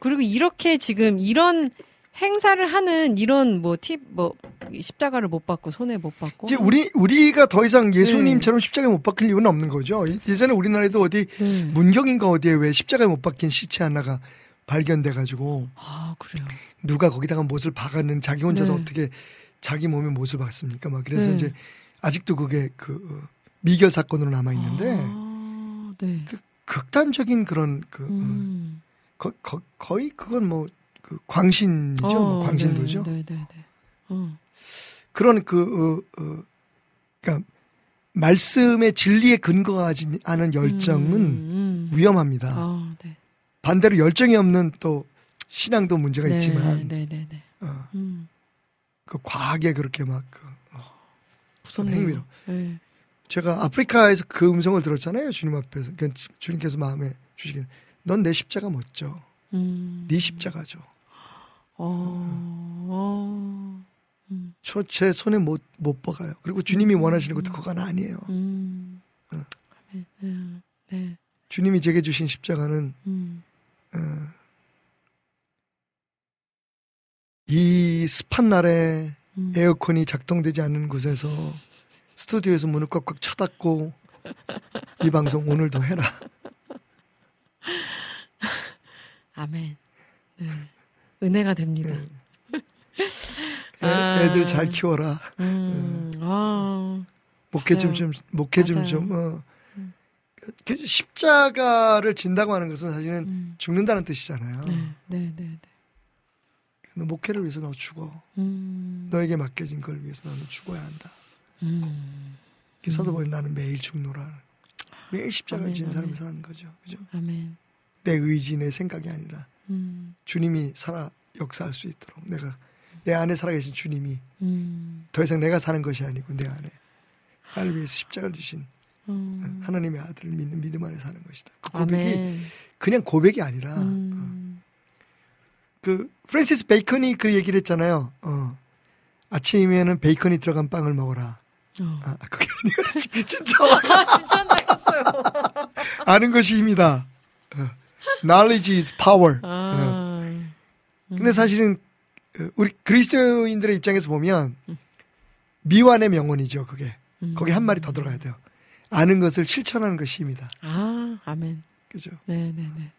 그리고 이렇게 지금 이런 행사를 하는 이런 뭐 팁 뭐 십자가를 못 받고 손에 못 받고 이제 우리 우리가 더 이상 예수님처럼 십자가에 못 박힐 이유는 없는 거죠. 예전에 우리나라에도 어디 네. 문경인가 어디에 왜 십자가에 못 박힌 시체 하나가 발견돼 가지고 아 그래요. 누가 거기다가 못을 박았는 자기 혼자서 네. 어떻게 자기 몸에 못을 박습니까? 막 그래서 네. 이제 아직도 그게 그 어, 미결 사건으로 남아 있는데 아, 네. 그 극단적인 그런 그 어, 음. 거, 거, 거의 그건 뭐 그 광신이죠. 어, 뭐 광신도죠. 네, 네, 네. 네. 어. 그런 그 어, 어, 그러니까 말씀의 진리에 근거하지 않은 열정은 음, 음. 위험합니다. 아, 네. 반대로 열정이 없는 또 신앙도 문제가 네, 있지만 네, 네, 네. 어, 음. 그 과하게 그렇게 막 그, 무섭네요. 행위로. 네. 제가 아프리카에서 그 음성을 들었잖아요. 주님 앞에서 그러니까 주님께서 마음에 주시기는 넌 내 십자가 멋져. 음. 네 십자가죠. 어, 어. 음. 저제 손에 못 못 박아요. 그리고 주님이 원하시는 것도 그건 아니에요. 음. 어. 네, 네, 네. 주님이 제게 주신 십자가는 음. 어, 이 습한 날에 음. 에어컨이 작동되지 않는 곳에서 스튜디오에서 문을 꽉꽉 쳐닫고 이 방송 오늘도 해라. 아멘. 네. 은혜가 됩니다. 애, 아. 애들 잘 키워라. 음. 아. 목회 좀 그래요. 좀 목회 좀. 좀 어. 음. 그 십자가를 진다고 하는 것은 사실은 음. 죽는다는 뜻이잖아요. 네, 네, 네, 네. 너 목회를 위해서 너 죽어. 음. 너에게 맡겨진 걸 위해서 너는 죽어야 한다. 음. 그 사도 보니 나는 매일 죽노라. 매일 십자가를 지는 사람이. 사는 거죠. 그죠? 아멘. 내 의지, 내 생각이 아니라 음. 주님이 살아 역사할 수 있도록 내가 내 안에 살아계신 주님이 음. 더 이상 내가 사는 것이 아니고 내 안에 나를 위해서 십자가를 지신 음. 하나님의 아들을 믿는 믿음 안에 사는 것이다. 그 고백이 아멘. 그냥 고백이 아니라 음. 그 프랜시스 베이컨이 그 얘기를 했잖아요. 어. 아침에는 베이컨이 들어간 빵을 먹어라. 어. 아, 그게 아니라 진- 진짜 아, 진짜 나갔어요. 아는 것이 힘이다. 어. Knowledge is power. 아. 근데 사실은 어, 우리 그리스도인들의 입장에서 보면 미완의 명언이죠. 그게 음. 거기 한 마리 더 들어가야 돼요. 아는 것을 실천하는 것이 힘이다. 아, 아멘. 그죠? 네, 네, 네. 네.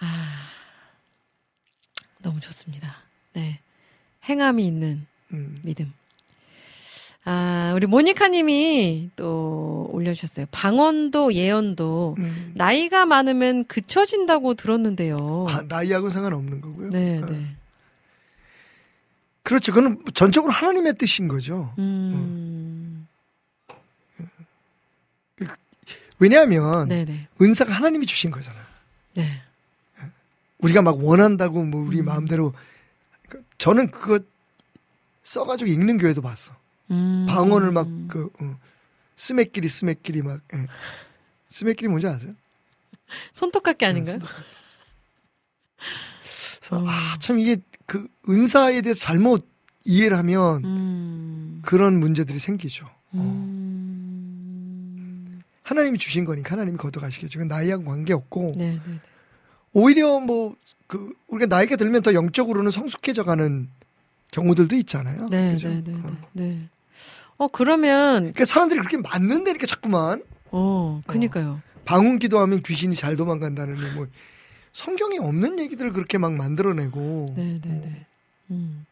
아. 너무 좋습니다. 네. 행함이 있는 음. 믿음. 아, 우리 모니카 님이 또 올려주셨어요. 방언도 예언도 음. 나이가 많으면 그쳐진다고 들었는데요. 아, 나이하고 상관없는 거고요. 네, 어. 네. 그렇죠. 그건 전적으로 하나님의 뜻인 거죠. 음. 왜냐하면 네, 네. 은사가 하나님이 주신 거잖아요. 네. 우리가 막 원한다고 뭐 우리 음. 마음대로 그러니까 저는 그거 써가지고 읽는 교회도 봤어. 음. 방언을 막 그 스매끼리 스매끼리 막 예. 스매끼리 뭔지 아세요? 손톱깎이 아닌가요? 그래서 음. 아참 이게 그 은사에 대해서 잘못 이해를 하면 음. 그런 문제들이 생기죠. 어. 음. 하나님이 주신 거니까 하나님이 걷어가시겠죠. 나이하고 관계없고 네, 네, 네. 오히려 뭐 그 우리가 나이가 들면 더 영적으로는 성숙해져가는 경우들도 있잖아요. 네, 그죠? 네, 네, 어. 네, 네. 어, 그러면, 그러니까 사람들이 그렇게 맞는데 이렇게 자꾸만 어, 그니까요. 방언 기도하면 귀신이 잘 도망간다는 뭐 성경에 없는 얘기들을 그렇게 막 만들어내고 네, 네, 네. 음.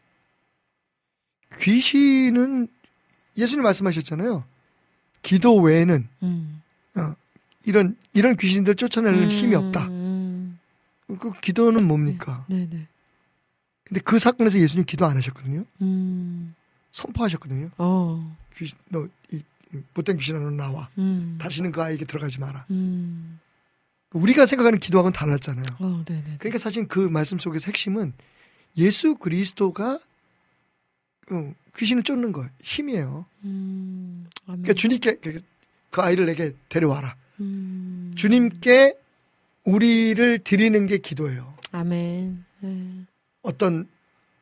귀신은 예수님 말씀하셨잖아요. 기도 외에는 음. 이런 이런 귀신들 쫓아낼 음, 힘이 없다. 음. 그 기도는 뭡니까? 네, 네. 근데 그 사건에서 예수님 기도 안 하셨거든요. 음. 선포하셨거든요. 어. 귀신 너 이 못된 귀신아 너 나와. 음. 다시는 그 아이에게 들어가지 마라. 음. 우리가 생각하는 기도하고는 달랐잖아요. 어, 네, 네. 그러니까 사실 그 말씀 속에서 핵심은 예수 그리스도가 어, 귀신을 쫓는 거 힘이에요. 음. 그러니까 주님께 그- 그 아이를 내게 데려와라. 음. 주님께 우리를 드리는 게 기도예요. 아멘. 네. 어떤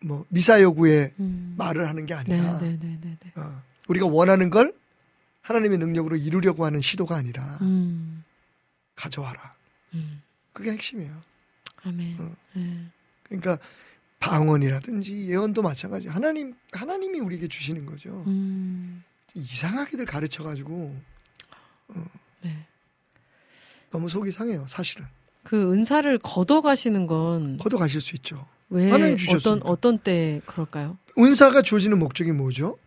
뭐 미사 여구의 음. 말을 하는 게 네, 아니라 네, 네, 네, 네. 어, 우리가 원하는 걸 하나님의 능력으로 이루려고 하는 시도가 아니라 음. 가져와라. 음. 그게 핵심이에요. 아멘. 어. 네. 그러니까 방언이라든지 예언도 마찬가지. 하나님 하나님이 우리에게 주시는 거죠. 음. 이상하게들 가르쳐 가지고 네. 너무 속이 상해요. 사실은 그 은사를 걷어 가시는 건 걷어 가실 수 있죠. 왜 하나님 어떤 주셨으니까. 어떤 때 그럴까요? 은사가 주어지는 목적이 뭐죠?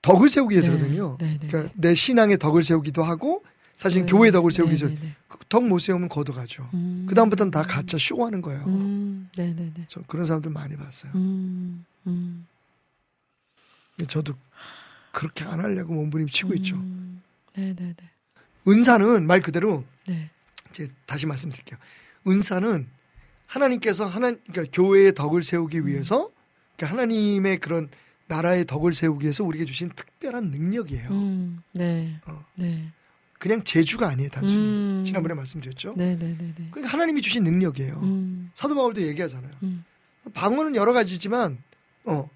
덕을 세우기 위해서거든요. 네, 네, 그러니까 내 신앙의 덕을 세우기도 하고 사실 네. 교회 덕을 세우기 네, 위해서 네, 네. 덕못 세우면 걷어가죠. 음. 그 다음부터는 다 가짜 쇼하는 거예요. 음. 네, 네, 네. 저 그런 사람들 많이 봤어요. 음. 음. 저도 그렇게 안 하려고 몸부림치고 있죠. 음. 네, 네, 네. 은사는 말 그대로 네. 이제 다시 말씀드릴게요. 은사는 하나님께서 하나 그러니까 교회의 덕을 세우기 위해서 그러니까 하나님의 그런 나라의 덕을 세우기 위해서 우리에게 주신 특별한 능력이에요. 음. 네. 어. 네. 그냥 재주가 아니에요, 단순히. 음. 지난번에 말씀드렸죠. 네, 네, 네, 네. 그러니까 하나님이 주신 능력이에요. 음. 사도 바울도 얘기하잖아요. 음. 방언은 여러 가지지만 어.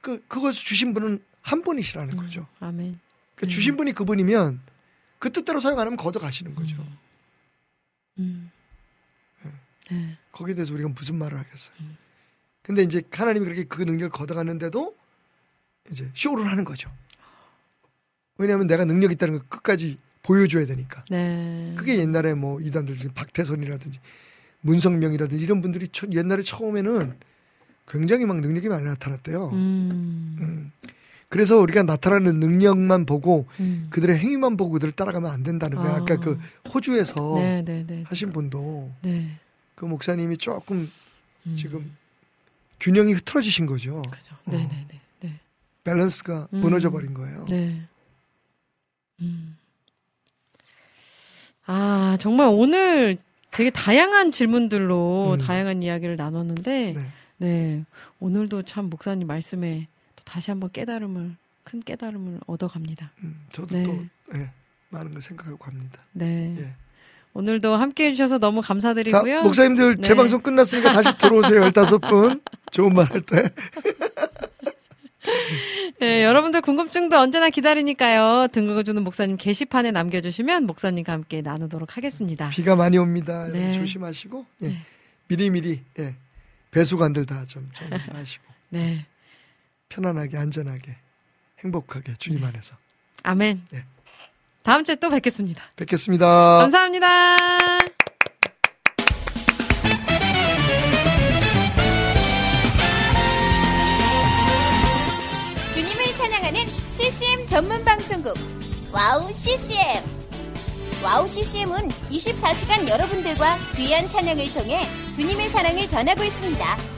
그 그것을 주신 분은 한 분이시라는 거죠. 아멘. 그 음. 주신 분이 그분이면 그 뜻대로 사용 안 하면 걷어 가시는 거죠. 음. 네. 거기에 대해서 우리가 무슨 말을 하겠어요. 음. 근데 이제 하나님이 그렇게 그 능력을 걷어갔는데도 이제 쇼를 하는 거죠. 왜냐하면 내가 능력 있다는 걸 끝까지 보여줘야 되니까. 네. 그게 옛날에 뭐 이단들 박태선이라든지 문성명이라든지 이런 분들이 처- 옛날에 처음에는 굉장히 막 능력이 많이 나타났대요. 음. 음. 그래서 우리가 나타나는 능력만 보고 음. 그들의 행위만 보고 그들을 따라가면 안 된다는 거야. 아. 아까 그 호주에서 네, 네, 네. 하신 분도 네. 그 목사님이 조금 음. 지금 균형이 흐트러지신 거죠. 그죠. 어. 네, 네, 네. 네. 밸런스가 음. 무너져 버린 거예요. 네. 음. 아, 정말 오늘 되게 다양한 질문들로 음. 다양한 이야기를 나눴는데, 네. 네. 오늘도 참 목사님 말씀에 또 다시 한번 깨달음을, 큰 깨달음을 얻어갑니다. 음, 저도 네. 또 예, 많은 걸 생각하고 갑니다. 네. 예. 오늘도 함께 해주셔서 너무 자, 감사드리고요. 목사님들 제 네. 방송 끝났으니까 다시 들어오세요. 15분. 좋은 말 할 때. 네, 여러분들 궁금증도 언제나 기다리니까요. 등극어주는 목사님 게시판에 남겨주시면 목사님과 함께 나누도록 하겠습니다. 비가 많이 옵니다. 네. 조심하시고 예. 네. 미리미리 예. 배수관들 다 좀 정리하시고 네. 편안하게 안전하게 행복하게 주님 안에서 아멘. 네. 다음 주에 또 뵙겠습니다. 뵙겠습니다. 감사합니다. 주님을 찬양하는 CCM 전문 방송국 와우 CCM 와우 CCM은 24시간 여러분들과 귀한 찬양을 통해 주님의 사랑을 전하고 있습니다.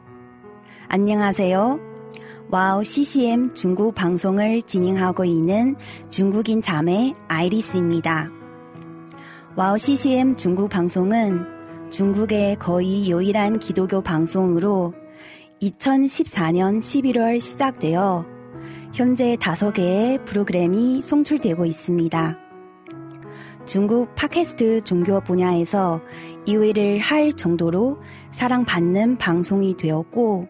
안녕하세요. 와우 CCM 중국 방송을 진행하고 있는 중국인 자매 아이리스입니다. 와우 CCM 중국 방송은 중국의 거의 유일한 기독교 방송으로 2014년 11월 시작되어 현재 5개의 프로그램이 송출되고 있습니다. 중국 팟캐스트 종교 분야에서 2위를 할 정도로 사랑받는 방송이 되었고,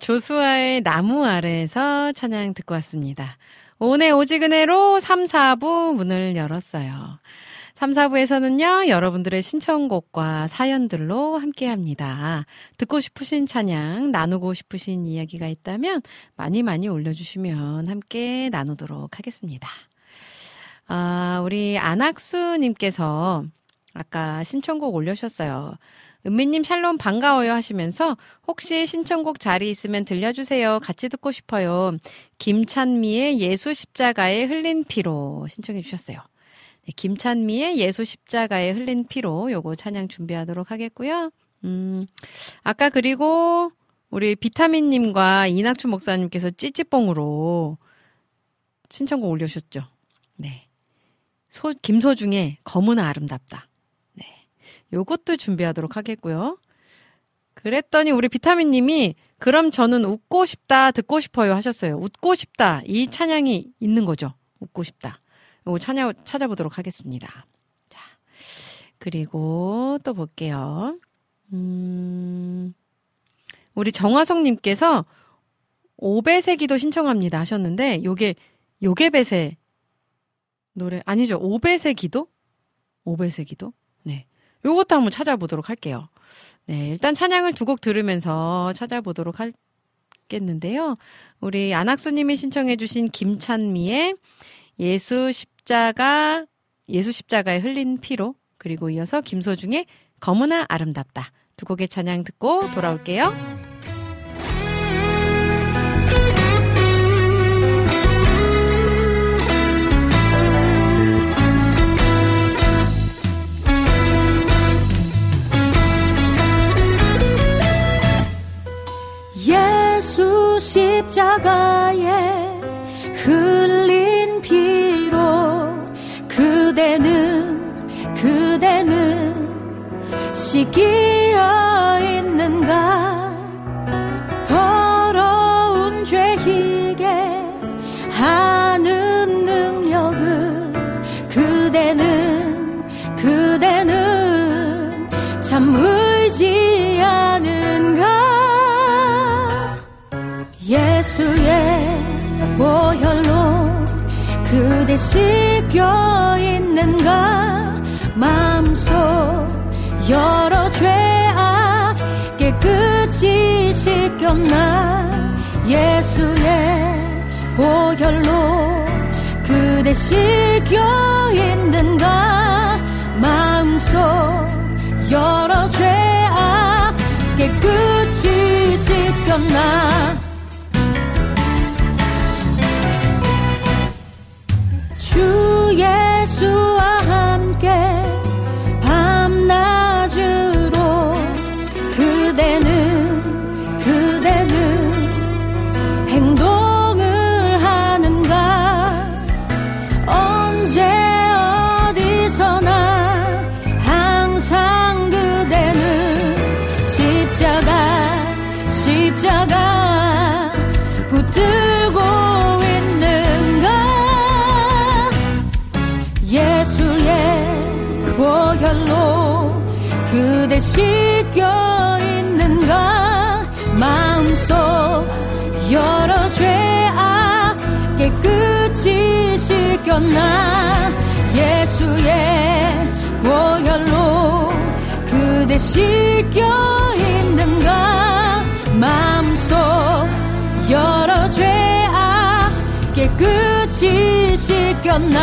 조수아의 나무 아래에서 찬양 듣고 왔습니다. 오늘 오지근해로 3, 4부 문을 열었어요. 3, 4부에서는요, 여러분들의 신청곡과 사연들로 함께 합니다. 듣고 싶으신 찬양, 나누고 싶으신 이야기가 있다면 많이 많이 올려주시면 함께 나누도록 하겠습니다. 아, 우리 안학수님께서 아까 신청곡 올려주셨어요. 은미님 샬롬 반가워요 하시면서 혹시 신청곡 자리 있으면 들려주세요. 같이 듣고 싶어요. 김찬미의 예수 십자가에 흘린 피로 신청해 주셨어요. 네, 김찬미의 예수 십자가에 흘린 피로 요거 찬양 준비하도록 하겠고요. 음, 아까 그리고 우리 비타민님과 이낙춘 목사님께서 찌찌뽕으로 신청곡 올려주셨죠. 네. 소, 김소중의 검은 아름답다. 네. 요것도 준비하도록 하겠고요. 그랬더니 우리 비타민 님이 그럼 저는 웃고 싶다, 듣고 싶어요 하셨어요. 웃고 싶다. 이 찬양이 있는 거죠. 웃고 싶다. 요거 찬양, 찾아보도록 하겠습니다. 자. 그리고 또 볼게요. 음, 우리 정화성 님께서 오배세 기도 신청합니다 하셨는데, 요게, 요게 배세 노래, 아니죠. 오배세 기도? 오배세 기도? 네. 요것도 한번 찾아보도록 할게요. 네. 일단 찬양을 두 곡 들으면서 찾아보도록 하겠는데요. 우리 안학수님이 신청해주신 김찬미의 예수 십자가, 예수 십자가에 흘린 피로, 그리고 이어서 김소중의 검으나 아름답다. 두 곡의 찬양 듣고 돌아올게요. 십자가에 흘린 피로 그대는 그대는 시기어 있는가 예수의 보혈로 그대 씻겨 있는가? 마음속 여러 죄악 깨끗이 씻겼나? 예수의 보혈로 그대 씻겨 있는가? 마음속 여러 죄악 깨끗이 씻겼나 예 벗어나 예수의 보혈로 그대 씻겨 있는가? 마음속 여러 죄악 깨끗이 씻겼나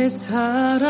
내 사랑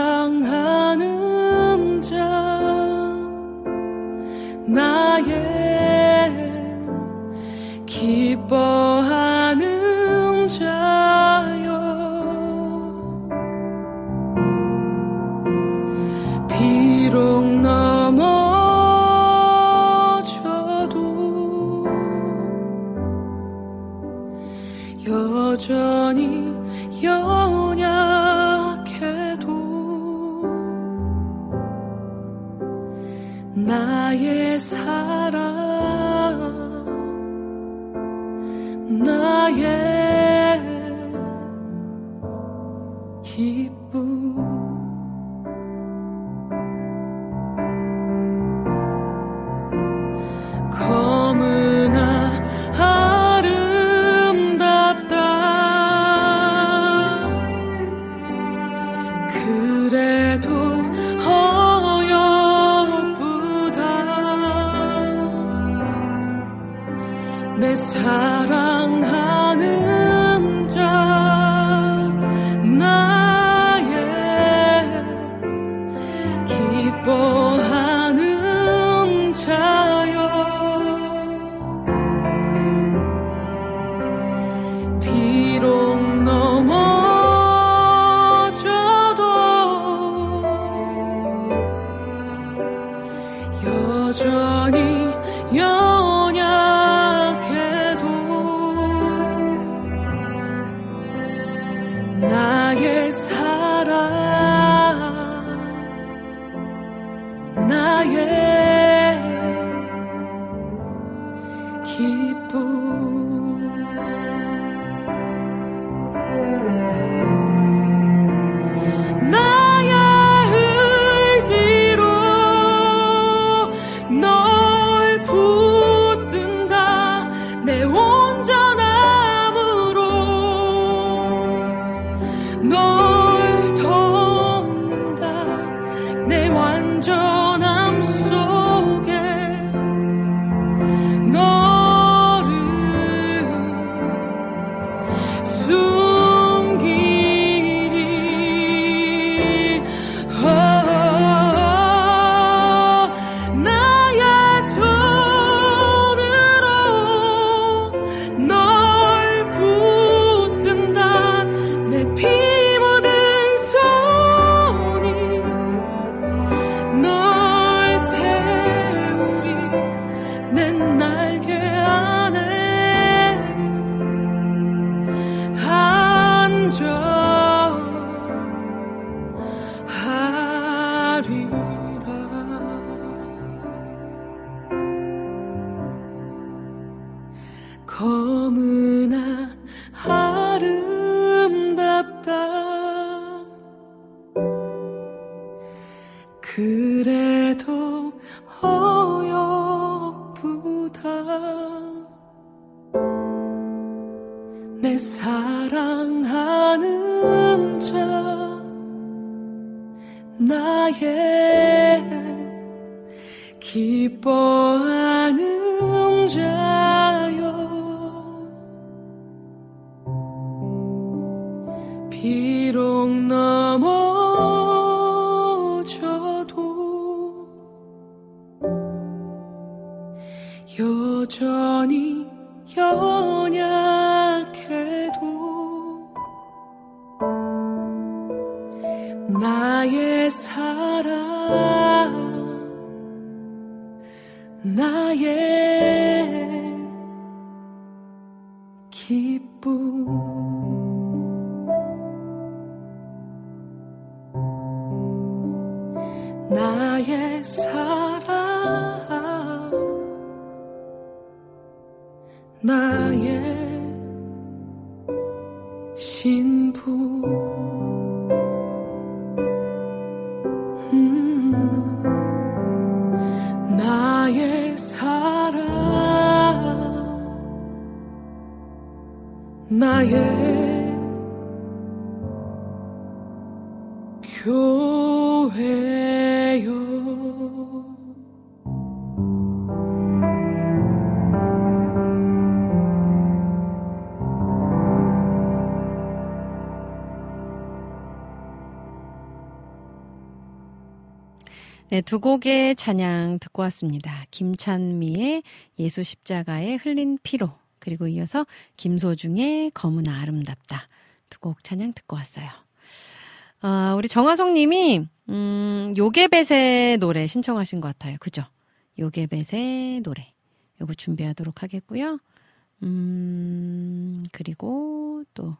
나의 기뻐하 네, 두 곡의 찬양 듣고 왔습니다. 김찬미의 예수 십자가에 흘린 피로, 그리고 이어서 김소중의 검은 아름답다. 두 곡 찬양 듣고 왔어요. 아, 우리 정화성 님이, 음, 요게벳의 노래 신청하신 것 같아요. 그죠? 요게벳의 노래. 요거 준비하도록 하겠고요. 음, 그리고 또,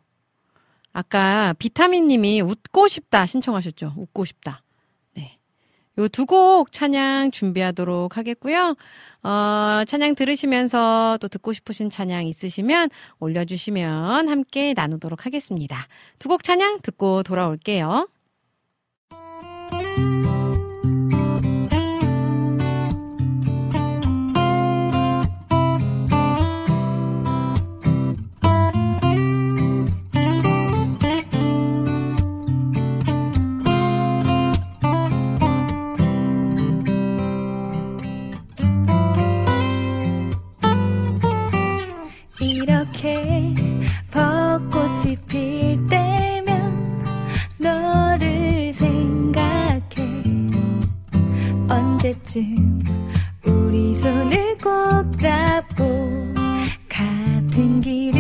아까 비타민 님이 웃고 싶다 신청하셨죠? 웃고 싶다. 네. 요두 곡 찬양 준비하도록 하겠고요. 어, 찬양 들으시면서 또 듣고 싶으신 찬양 있으시면 올려주시면 함께 나누도록 하겠습니다. 두 곡 찬양 듣고 돌아올게요. 언제쯤 우리 손을 꼭 잡고 같은 길을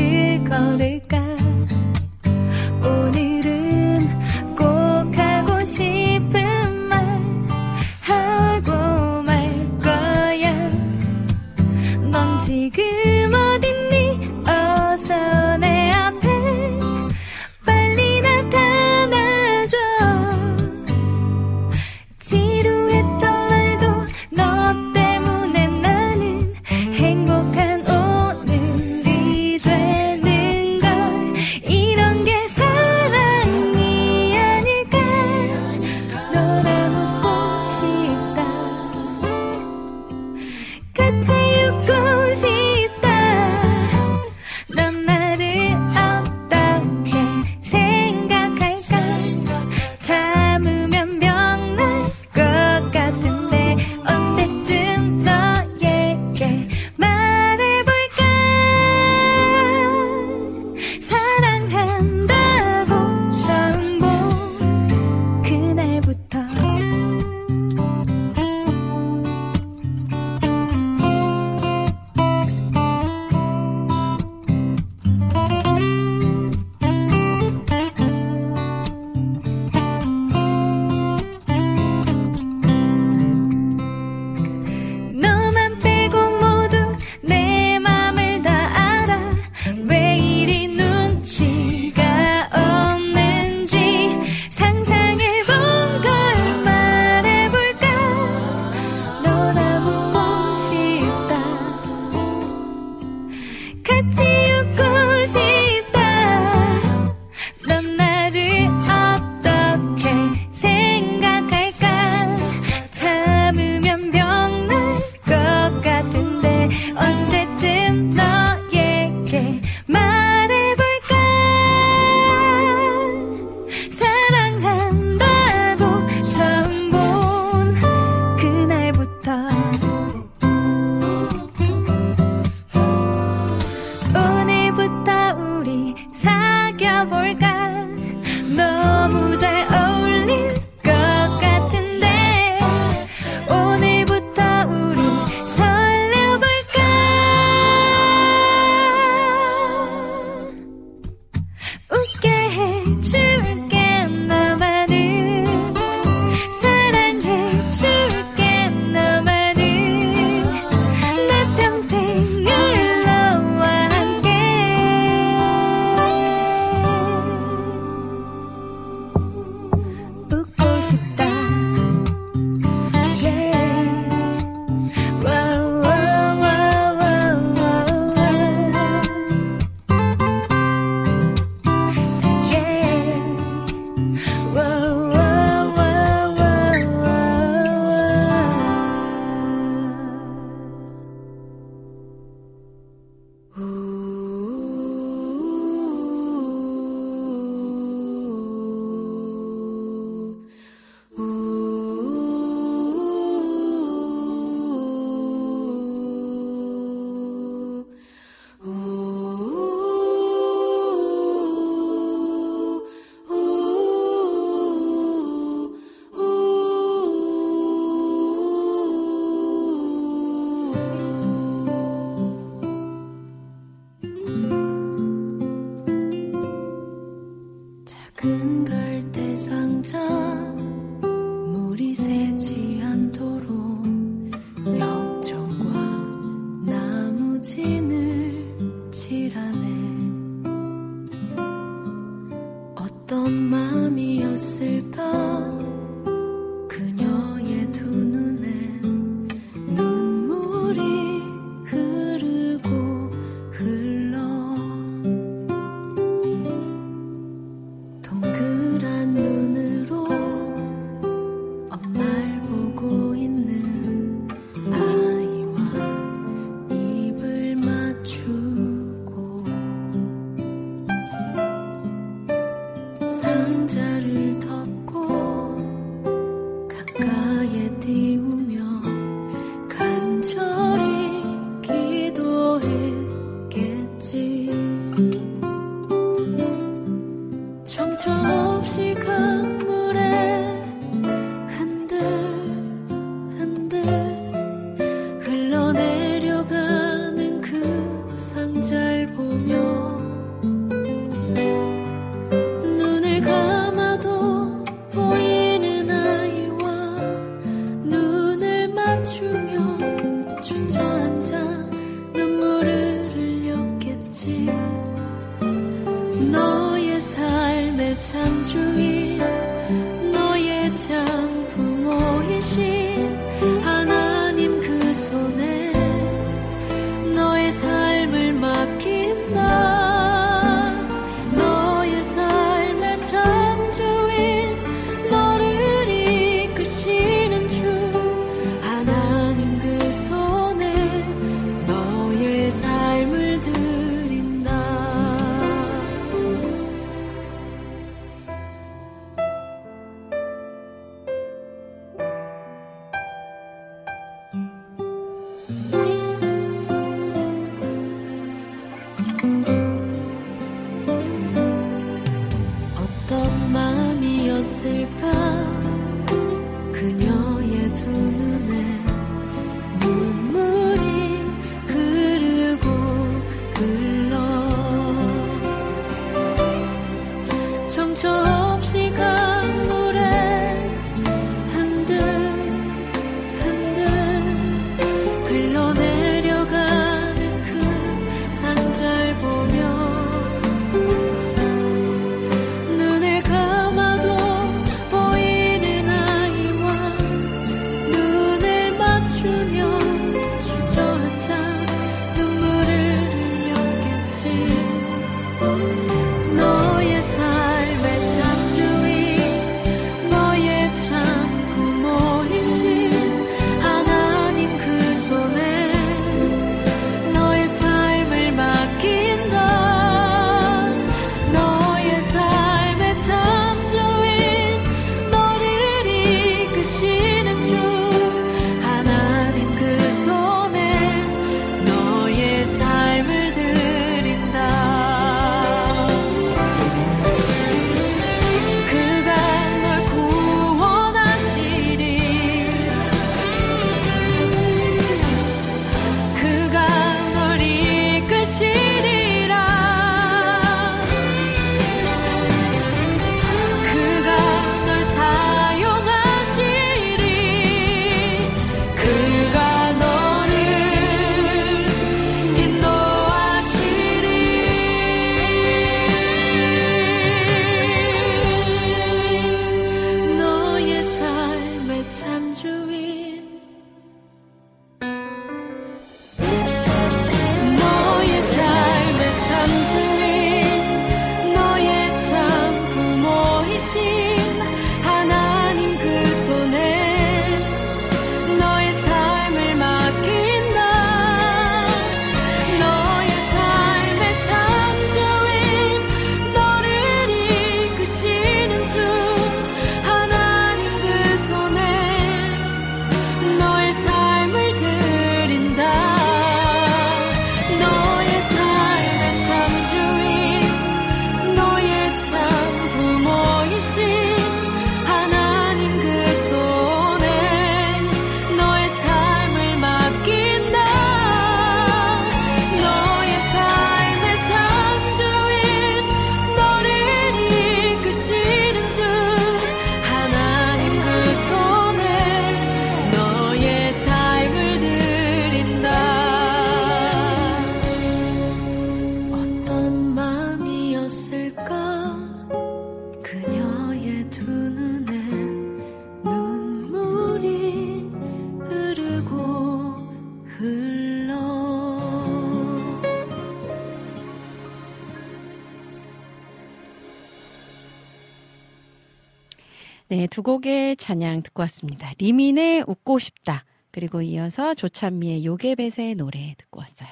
찬양 듣고 왔습니다. 리민의 웃고 싶다. 그리고 이어서 조찬미의 요괴뱃의 노래 듣고 왔어요.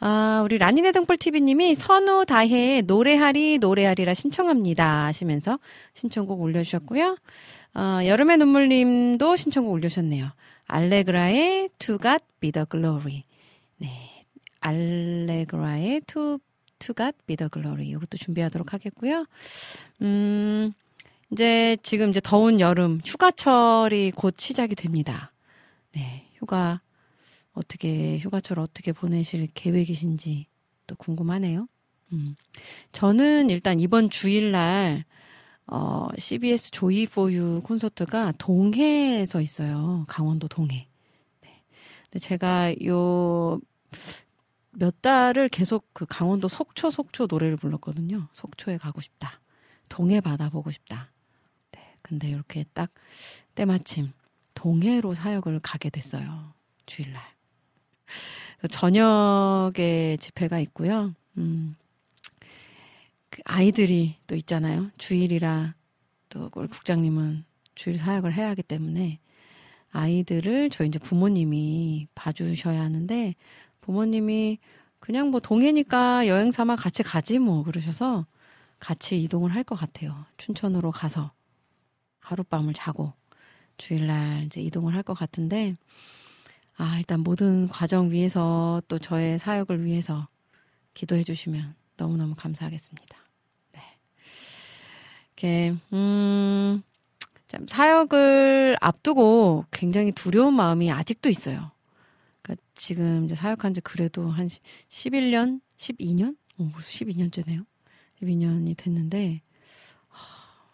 아, 우리 라니네 등불TV님이 선우 다혜의 노래하리 노래하리라 신청합니다 하시면서 신청곡 올려주셨고요. 어, 여름의 눈물님도 신청곡 올려주셨네요. 알레그라의 To God Be the Glory. 네. 알레그라의 To, to God Be the Glory. 이것도 준비하도록 하겠고요. 음, 이제 지금 이제 더운 여름, 휴가철이 곧 시작이 됩니다. 네. 휴가, 어떻게, 휴가철 어떻게 보내실 계획이신지 또 궁금하네요. 음. 저는 일단 이번 주일날 어, CBS 조이 포유 콘서트가 동해에서 있어요. 강원도 동해. 네. 근데 제가 요 몇 달을 계속 그 강원도 속초 속초 노래를 불렀거든요. 속초에 가고 싶다. 동해 바다 보고 싶다. 네. 근데 이렇게 딱 때마침 동해로 사역을 가게 됐어요. 주일날. 저녁에 집회가 있고요. 음, 그 아이들이 또 있잖아요. 주일이라 또 우리 국장님은 주일 사역을 해야 하기 때문에 아이들을 저희 이제 부모님이 봐주셔야 하는데 부모님이 그냥 뭐 동해니까 여행 삼아 같이 가지 뭐 그러셔서 같이 이동을 할 것 같아요. 춘천으로 가서 하룻밤을 자고 주일날 이제 이동을 할 것 같은데 아 일단 모든 과정 위해서 또 저의 사역을 위해서 기도해 주시면 너무너무 감사하겠습니다. 네. 이렇게, 음, 참, 사역을 앞두고 굉장히 두려운 마음이 아직도 있어요. 그러니까 지금 이제 사역한 지 그래도 한 11년? 12년? 어, 벌써 12년째네요. 12년이 됐는데,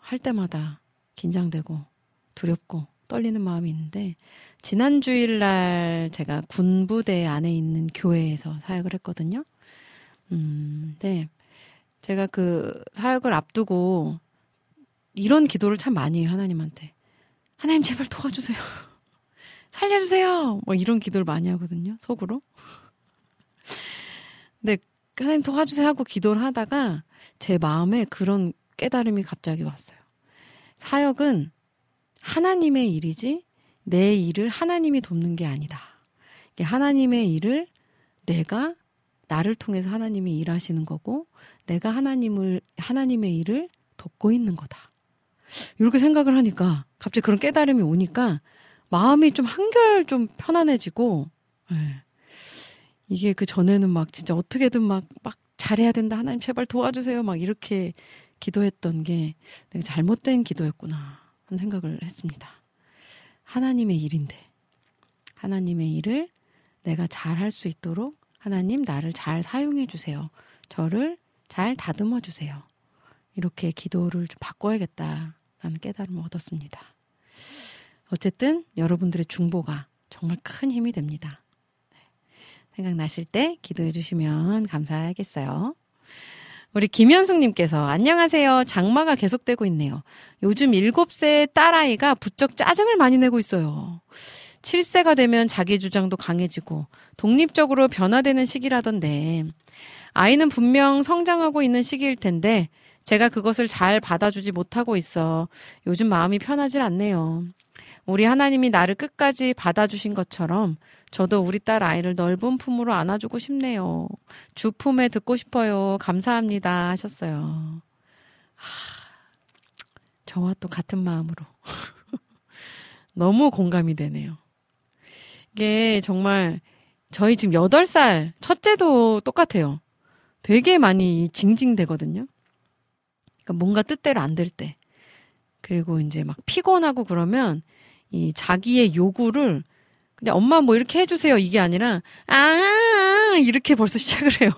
할 때마다 긴장되고 두렵고 떨리는 마음이 있는데, 지난 주일날 제가 군부대 안에 있는 교회에서 사역을 했거든요. 음, 네. 제가 그 사역을 앞두고 이런 기도를 참 많이 해요, 하나님한테. 하나님 제발 도와주세요. 살려주세요. 뭐 이런 기도를 많이 하거든요, 속으로. 근데 하나님 도와주세요 하고 기도를 하다가 제 마음에 그런 깨달음이 갑자기 왔어요. 사역은 하나님의 일이지 내 일을 하나님이 돕는 게 아니다. 하나님의 일을 내가 나를 통해서 하나님이 일하시는 거고 내가 하나님을 하나님의 일을 돕고 있는 거다. 이렇게 생각을 하니까 갑자기 그런 깨달음이 오니까 마음이 좀 한결 좀 편안해지고 네. 이게 그 전에는 막 진짜 어떻게든 막 막 잘해야 된다 하나님 제발 도와주세요 막 이렇게 기도했던 게 내가 잘못된 기도였구나 하는 생각을 했습니다. 하나님의 일인데 하나님의 일을 내가 잘 할 수 있도록 하나님 나를 잘 사용해 주세요. 저를 잘 다듬어 주세요. 이렇게 기도를 좀 바꿔야겠다라는 깨달음을 얻었습니다. 어쨌든 여러분들의 중보가 정말 큰 힘이 됩니다. 네. 생각나실 때 기도해 주시면 감사하겠어요. 우리 김현숙님께서 안녕하세요. 장마가 계속되고 있네요. 요즘 7세 딸아이가 부쩍 짜증을 많이 내고 있어요. 7세가 되면 자기 주장도 강해지고 독립적으로 변화되는 시기라던데 아이는 분명 성장하고 있는 시기일 텐데 제가 그것을 잘 받아주지 못하고 있어 요즘 마음이 편하질 않네요. 우리 하나님이 나를 끝까지 받아주신 것처럼 저도 우리 딸 아이를 넓은 품으로 안아주고 싶네요. 주품에 듣고 싶어요. 감사합니다. 하셨어요. 하, 저와 또 같은 마음으로. 너무 공감이 되네요. 이게 정말 저희 지금 8살 첫째도 똑같아요. 되게 많이 징징대거든요. 그러니까 뭔가 뜻대로 안 될 때. 그리고 이제 막 피곤하고 그러면 이 자기의 요구를 그냥 엄마 뭐 이렇게 해주세요 이게 아니라 아 이렇게 벌써 시작을 해요.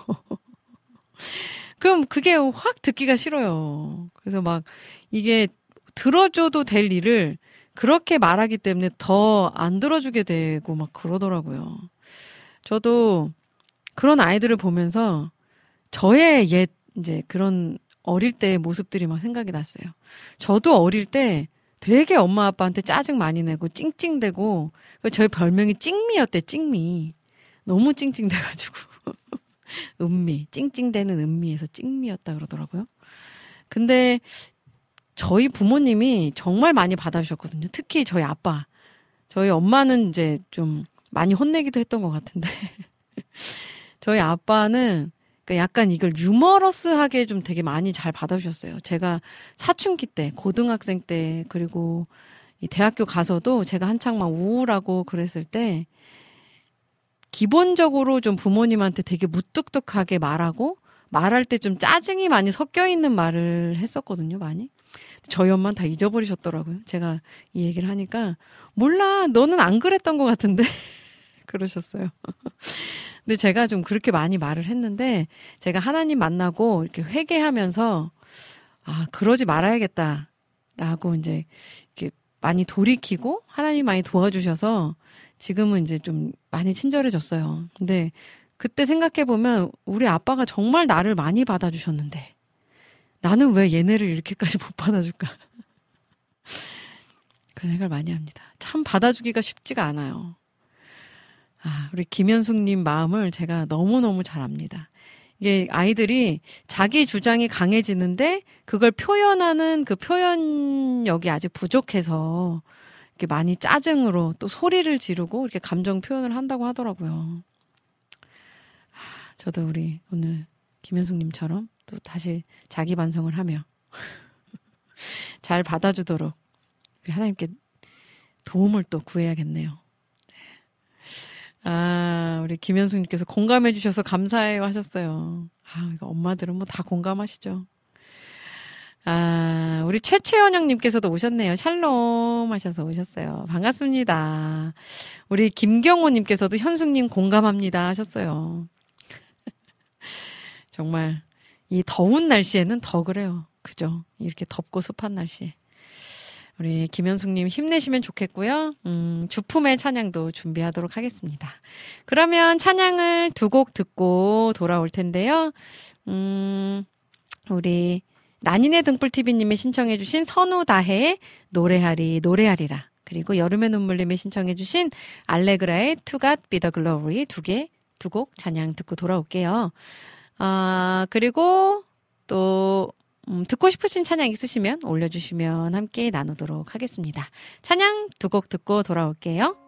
그럼 그게 확 듣기가 싫어요. 그래서 막 이게 들어줘도 될 일을 그렇게 말하기 때문에 더 안 들어주게 되고 막 그러더라고요. 저도 그런 아이들을 보면서 저의 옛 이제 그런 어릴 때의 모습들이 막 생각이 났어요. 저도 어릴 때 되게 엄마 아빠한테 짜증 많이 내고 찡찡대고 저희 별명이 찡미였대 찡미. 너무 찡찡대가지고 은미 찡찡대는 은미에서 찡미였다 그러더라고요. 근데 저희 부모님이 정말 많이 받아주셨거든요. 특히 저희 아빠. 저희 엄마는 이제 좀 많이 혼내기도 했던 것 같은데. 저희 아빠는 그러니까 약간 이걸 유머러스하게 좀 되게 많이 잘 받아주셨어요. 제가 사춘기 때, 고등학생 때, 그리고 이 대학교 가서도 제가 한창 막 우울하고 그랬을 때, 기본적으로 좀 부모님한테 되게 무뚝뚝하게 말하고, 말할 때 좀 짜증이 많이 섞여 있는 말을 했었거든요, 많이. 저희 엄마는 다 잊어버리셨더라고요. 제가 이 얘기를 하니까, 몰라, 너는 안 그랬던 것 같은데. 그러셨어요. 근데 제가 좀 그렇게 많이 말을 했는데 제가 하나님 만나고 이렇게 회개하면서 아, 그러지 말아야겠다. 라고 이제 이렇게 많이 돌이키고 하나님 많이 도와주셔서 지금은 이제 좀 많이 친절해졌어요. 근데 그때 생각해보면 우리 아빠가 정말 나를 많이 받아주셨는데 나는 왜 얘네를 이렇게까지 못 받아줄까? 그 생각을 많이 합니다. 참 받아주기가 쉽지가 않아요. 아, 우리 김현숙님 마음을 제가 너무너무 잘 압니다. 이게 아이들이 자기 주장이 강해지는데 그걸 표현하는 그 표현력이 아직 부족해서 이렇게 많이 짜증으로 또 소리를 지르고 이렇게 감정 표현을 한다고 하더라고요. 아, 저도 우리 오늘 김현숙님처럼 또 다시 자기 반성을 하며 잘 받아주도록 우리 하나님께 도움을 또 구해야겠네요. 아, 우리 김현숙님께서 공감해 주셔서 감사해요 하셨어요. 아, 이거 엄마들은 뭐 다 공감하시죠. 아, 우리 최채원영님께서도 오셨네요. 샬롬 하셔서 오셨어요. 반갑습니다. 우리 김경호님께서도 현숙님 공감합니다 하셨어요. 정말 이 더운 날씨에는 더 그래요. 그죠? 이렇게 덥고 습한 날씨에. 우리 김현숙님 힘내시면 좋겠고요. 음, 주품의 찬양도 준비하도록 하겠습니다. 그러면 찬양을 두 곡 듣고 돌아올 텐데요. 음, 우리 라니네 등불TV님이 신청해주신 선우다해의 노래하리, 노래하리라. 그리고 여름의 눈물님이 신청해주신 알레그라의 투갓 비더 글로리 두 개, 두 곡 찬양 듣고 돌아올게요. 아, 그리고 또 음, 듣고 싶으신 찬양 있으시면 올려주시면 함께 나누도록 하겠습니다. 찬양 두 곡 듣고 돌아올게요.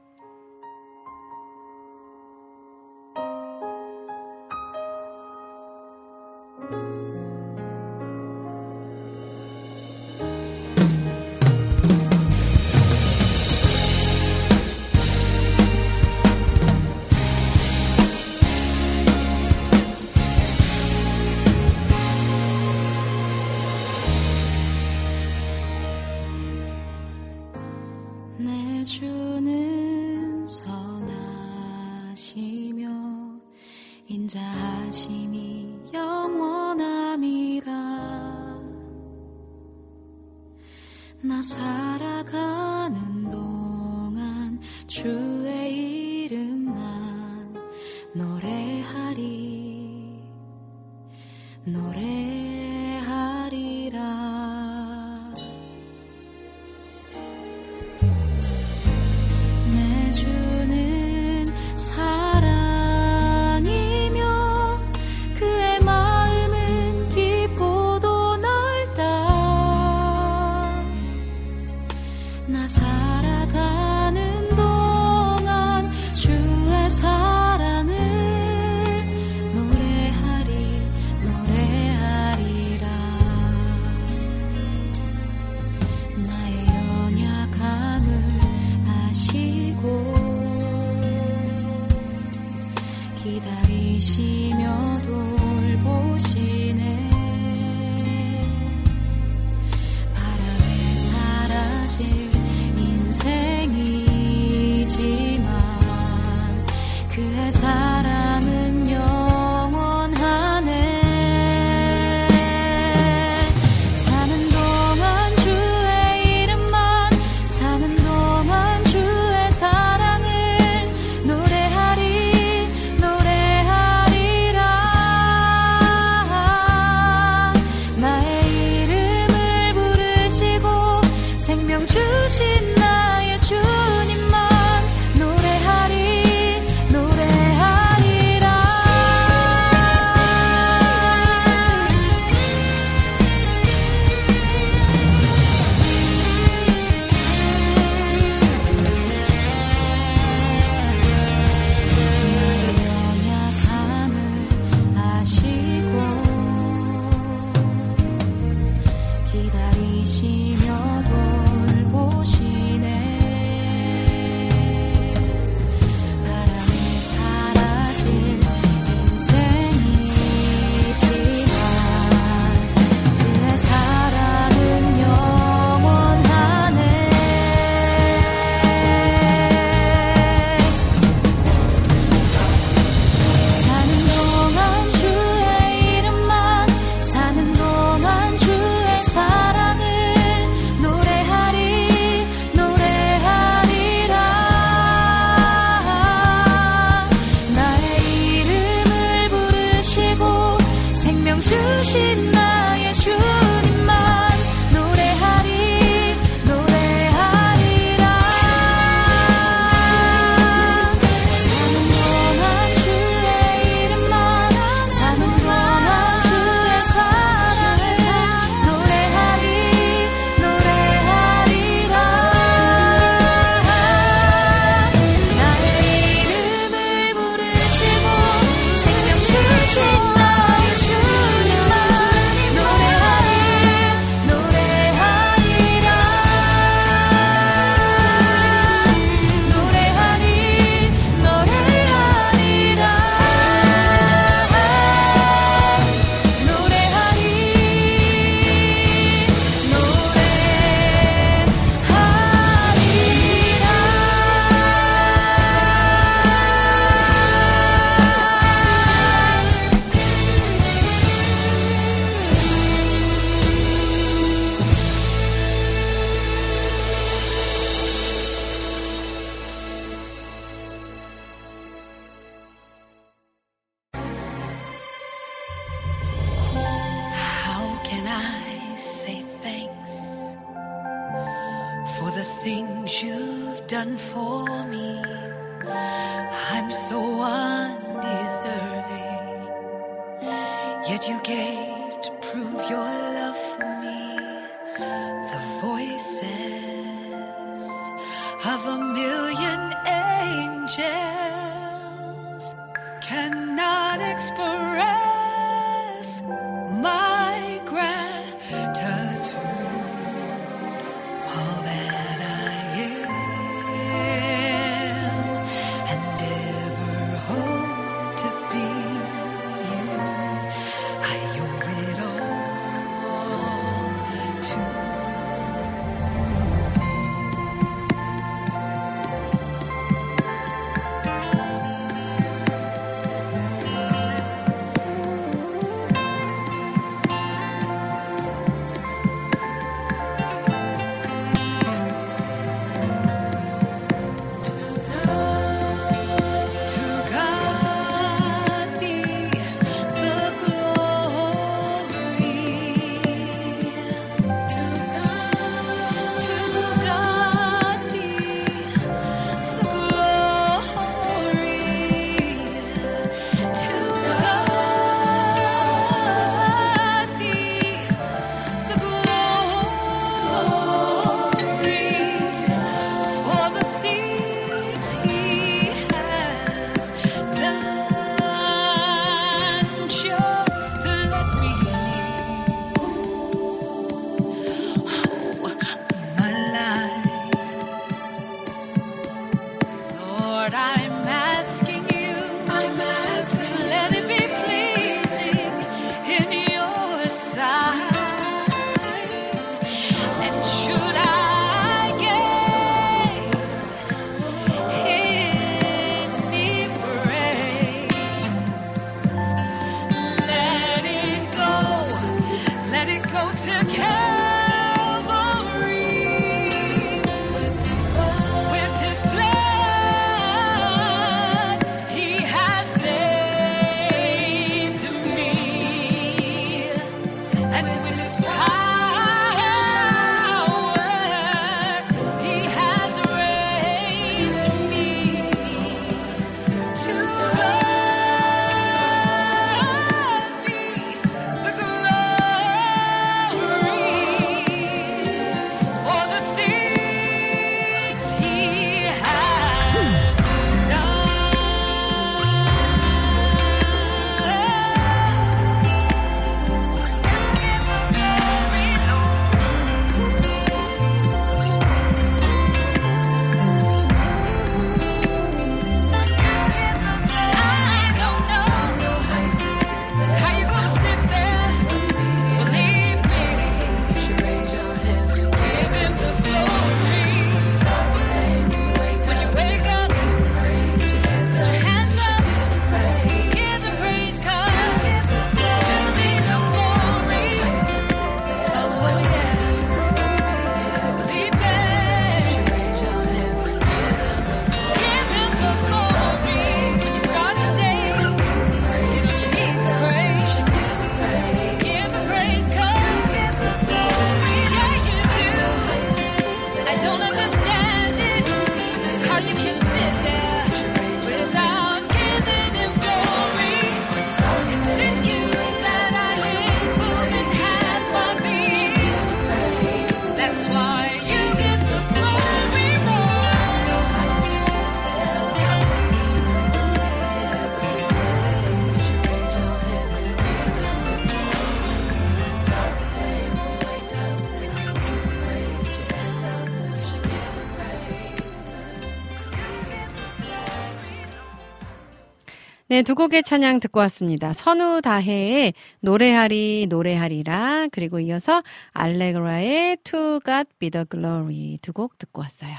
네, 두 곡의 찬양 듣고 왔습니다. 선우다혜의 노래하리 노래하리라 그리고 이어서 알레그라의 To God Be the Glory 두 곡 듣고 왔어요.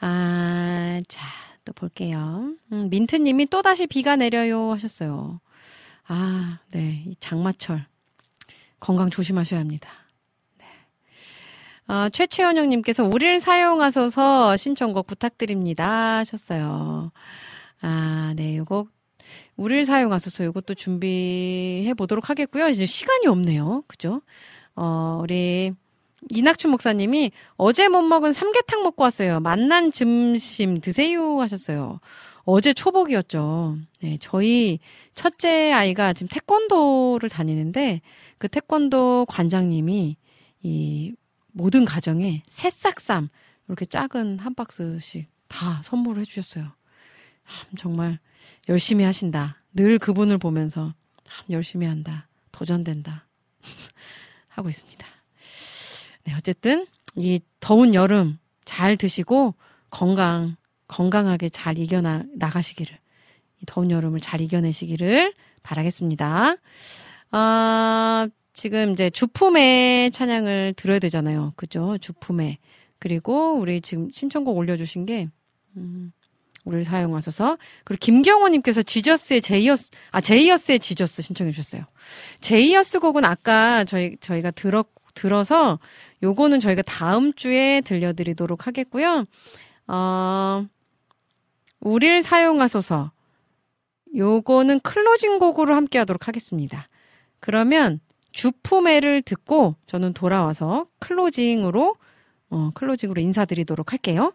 아, 자, 또 볼게요. 음, 민트님이 또 다시 비가 내려요 하셨어요. 아, 네, 이 장마철 건강 조심하셔야 합니다. 어, 최채원영님께서 우리를 사용하소서 신청곡 부탁드립니다 하셨어요. 아, 네, 요거 우리를 사용하소서 요것도 준비해 보도록 하겠고요. 이제 시간이 없네요. 그죠? 어, 우리 이낙춘 목사님이 어제 못 먹은 삼계탕 먹고 왔어요. 만난 점심 드세요 하셨어요. 어제 초복이었죠. 네, 저희 첫째 아이가 지금 태권도를 다니는데 그 태권도 관장님이 이 모든 가정에 새싹쌈 이렇게 작은 한 박스씩 다 선물을 해주셨어요. 참, 정말 열심히 하신다. 늘 그분을 보면서 참 열심히 한다. 도전된다. 하고 있습니다. 네, 어쨌든 이 더운 여름 잘 드시고 건강 건강하게 잘 이겨나 나가시기를 이 더운 여름을 잘 이겨내시기를 바라겠습니다. 아, 지금 이제 주품의 찬양을 들어야 되잖아요. 그죠? 주품의. 그리고 우리 지금 신청곡 올려주신 게, 음, 우리를 사용하셔서. 그리고 김경호님께서 Jesus의 제이어스, 아, 제이어스의 Jesus 신청해 주셨어요. 제이어스 곡은 아까 저희, 저희가 들어, 들어서 요거는 저희가 다음 주에 들려드리도록 하겠고요. 어, 우리를 사용하소서. 요거는 closing 곡으로 함께 하도록 하겠습니다. 그러면 주품회를 듣고 저는 돌아와서 클로징으로 어, 클로징으로 인사드리도록 할게요.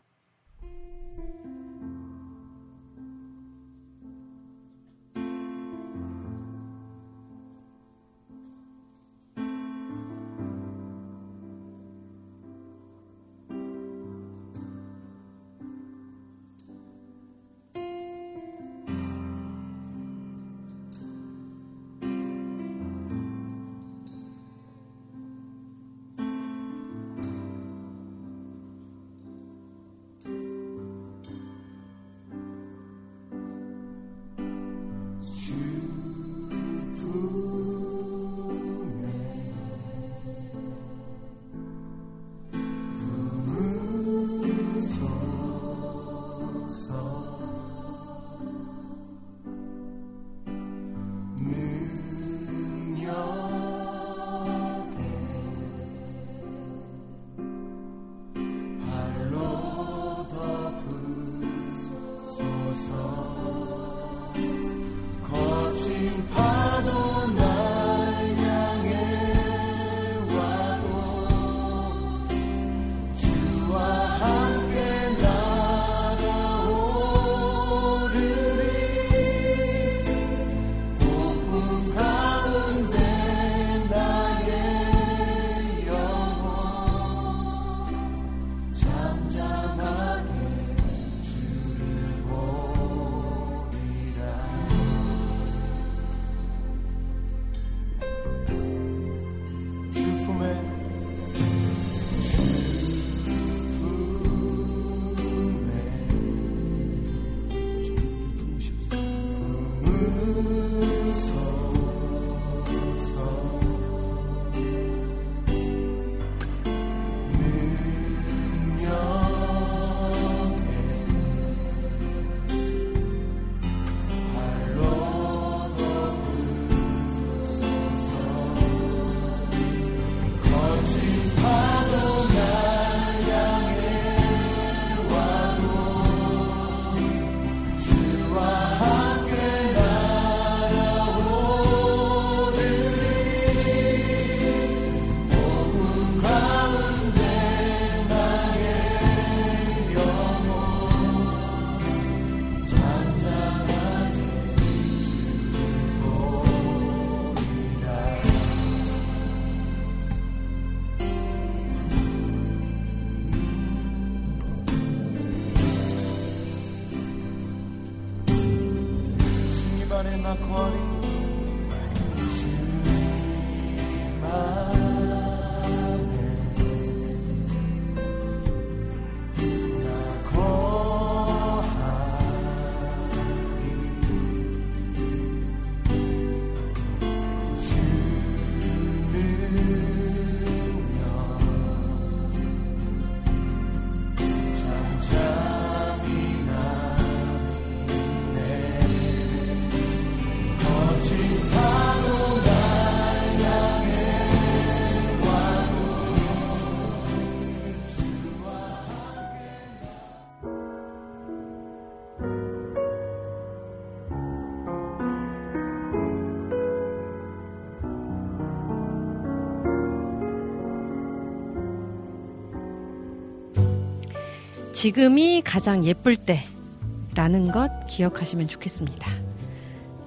지금이 가장 예쁠 때라는 것 기억하시면 좋겠습니다.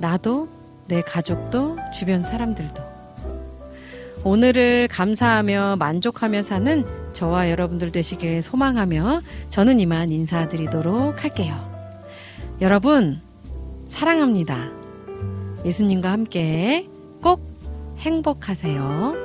나도, 내 가족도, 주변 사람들도. 오늘을 감사하며 만족하며 사는 저와 여러분들 되시길 소망하며 저는 이만 인사드리도록 할게요. 여러분, 사랑합니다. 예수님과 함께 꼭 행복하세요.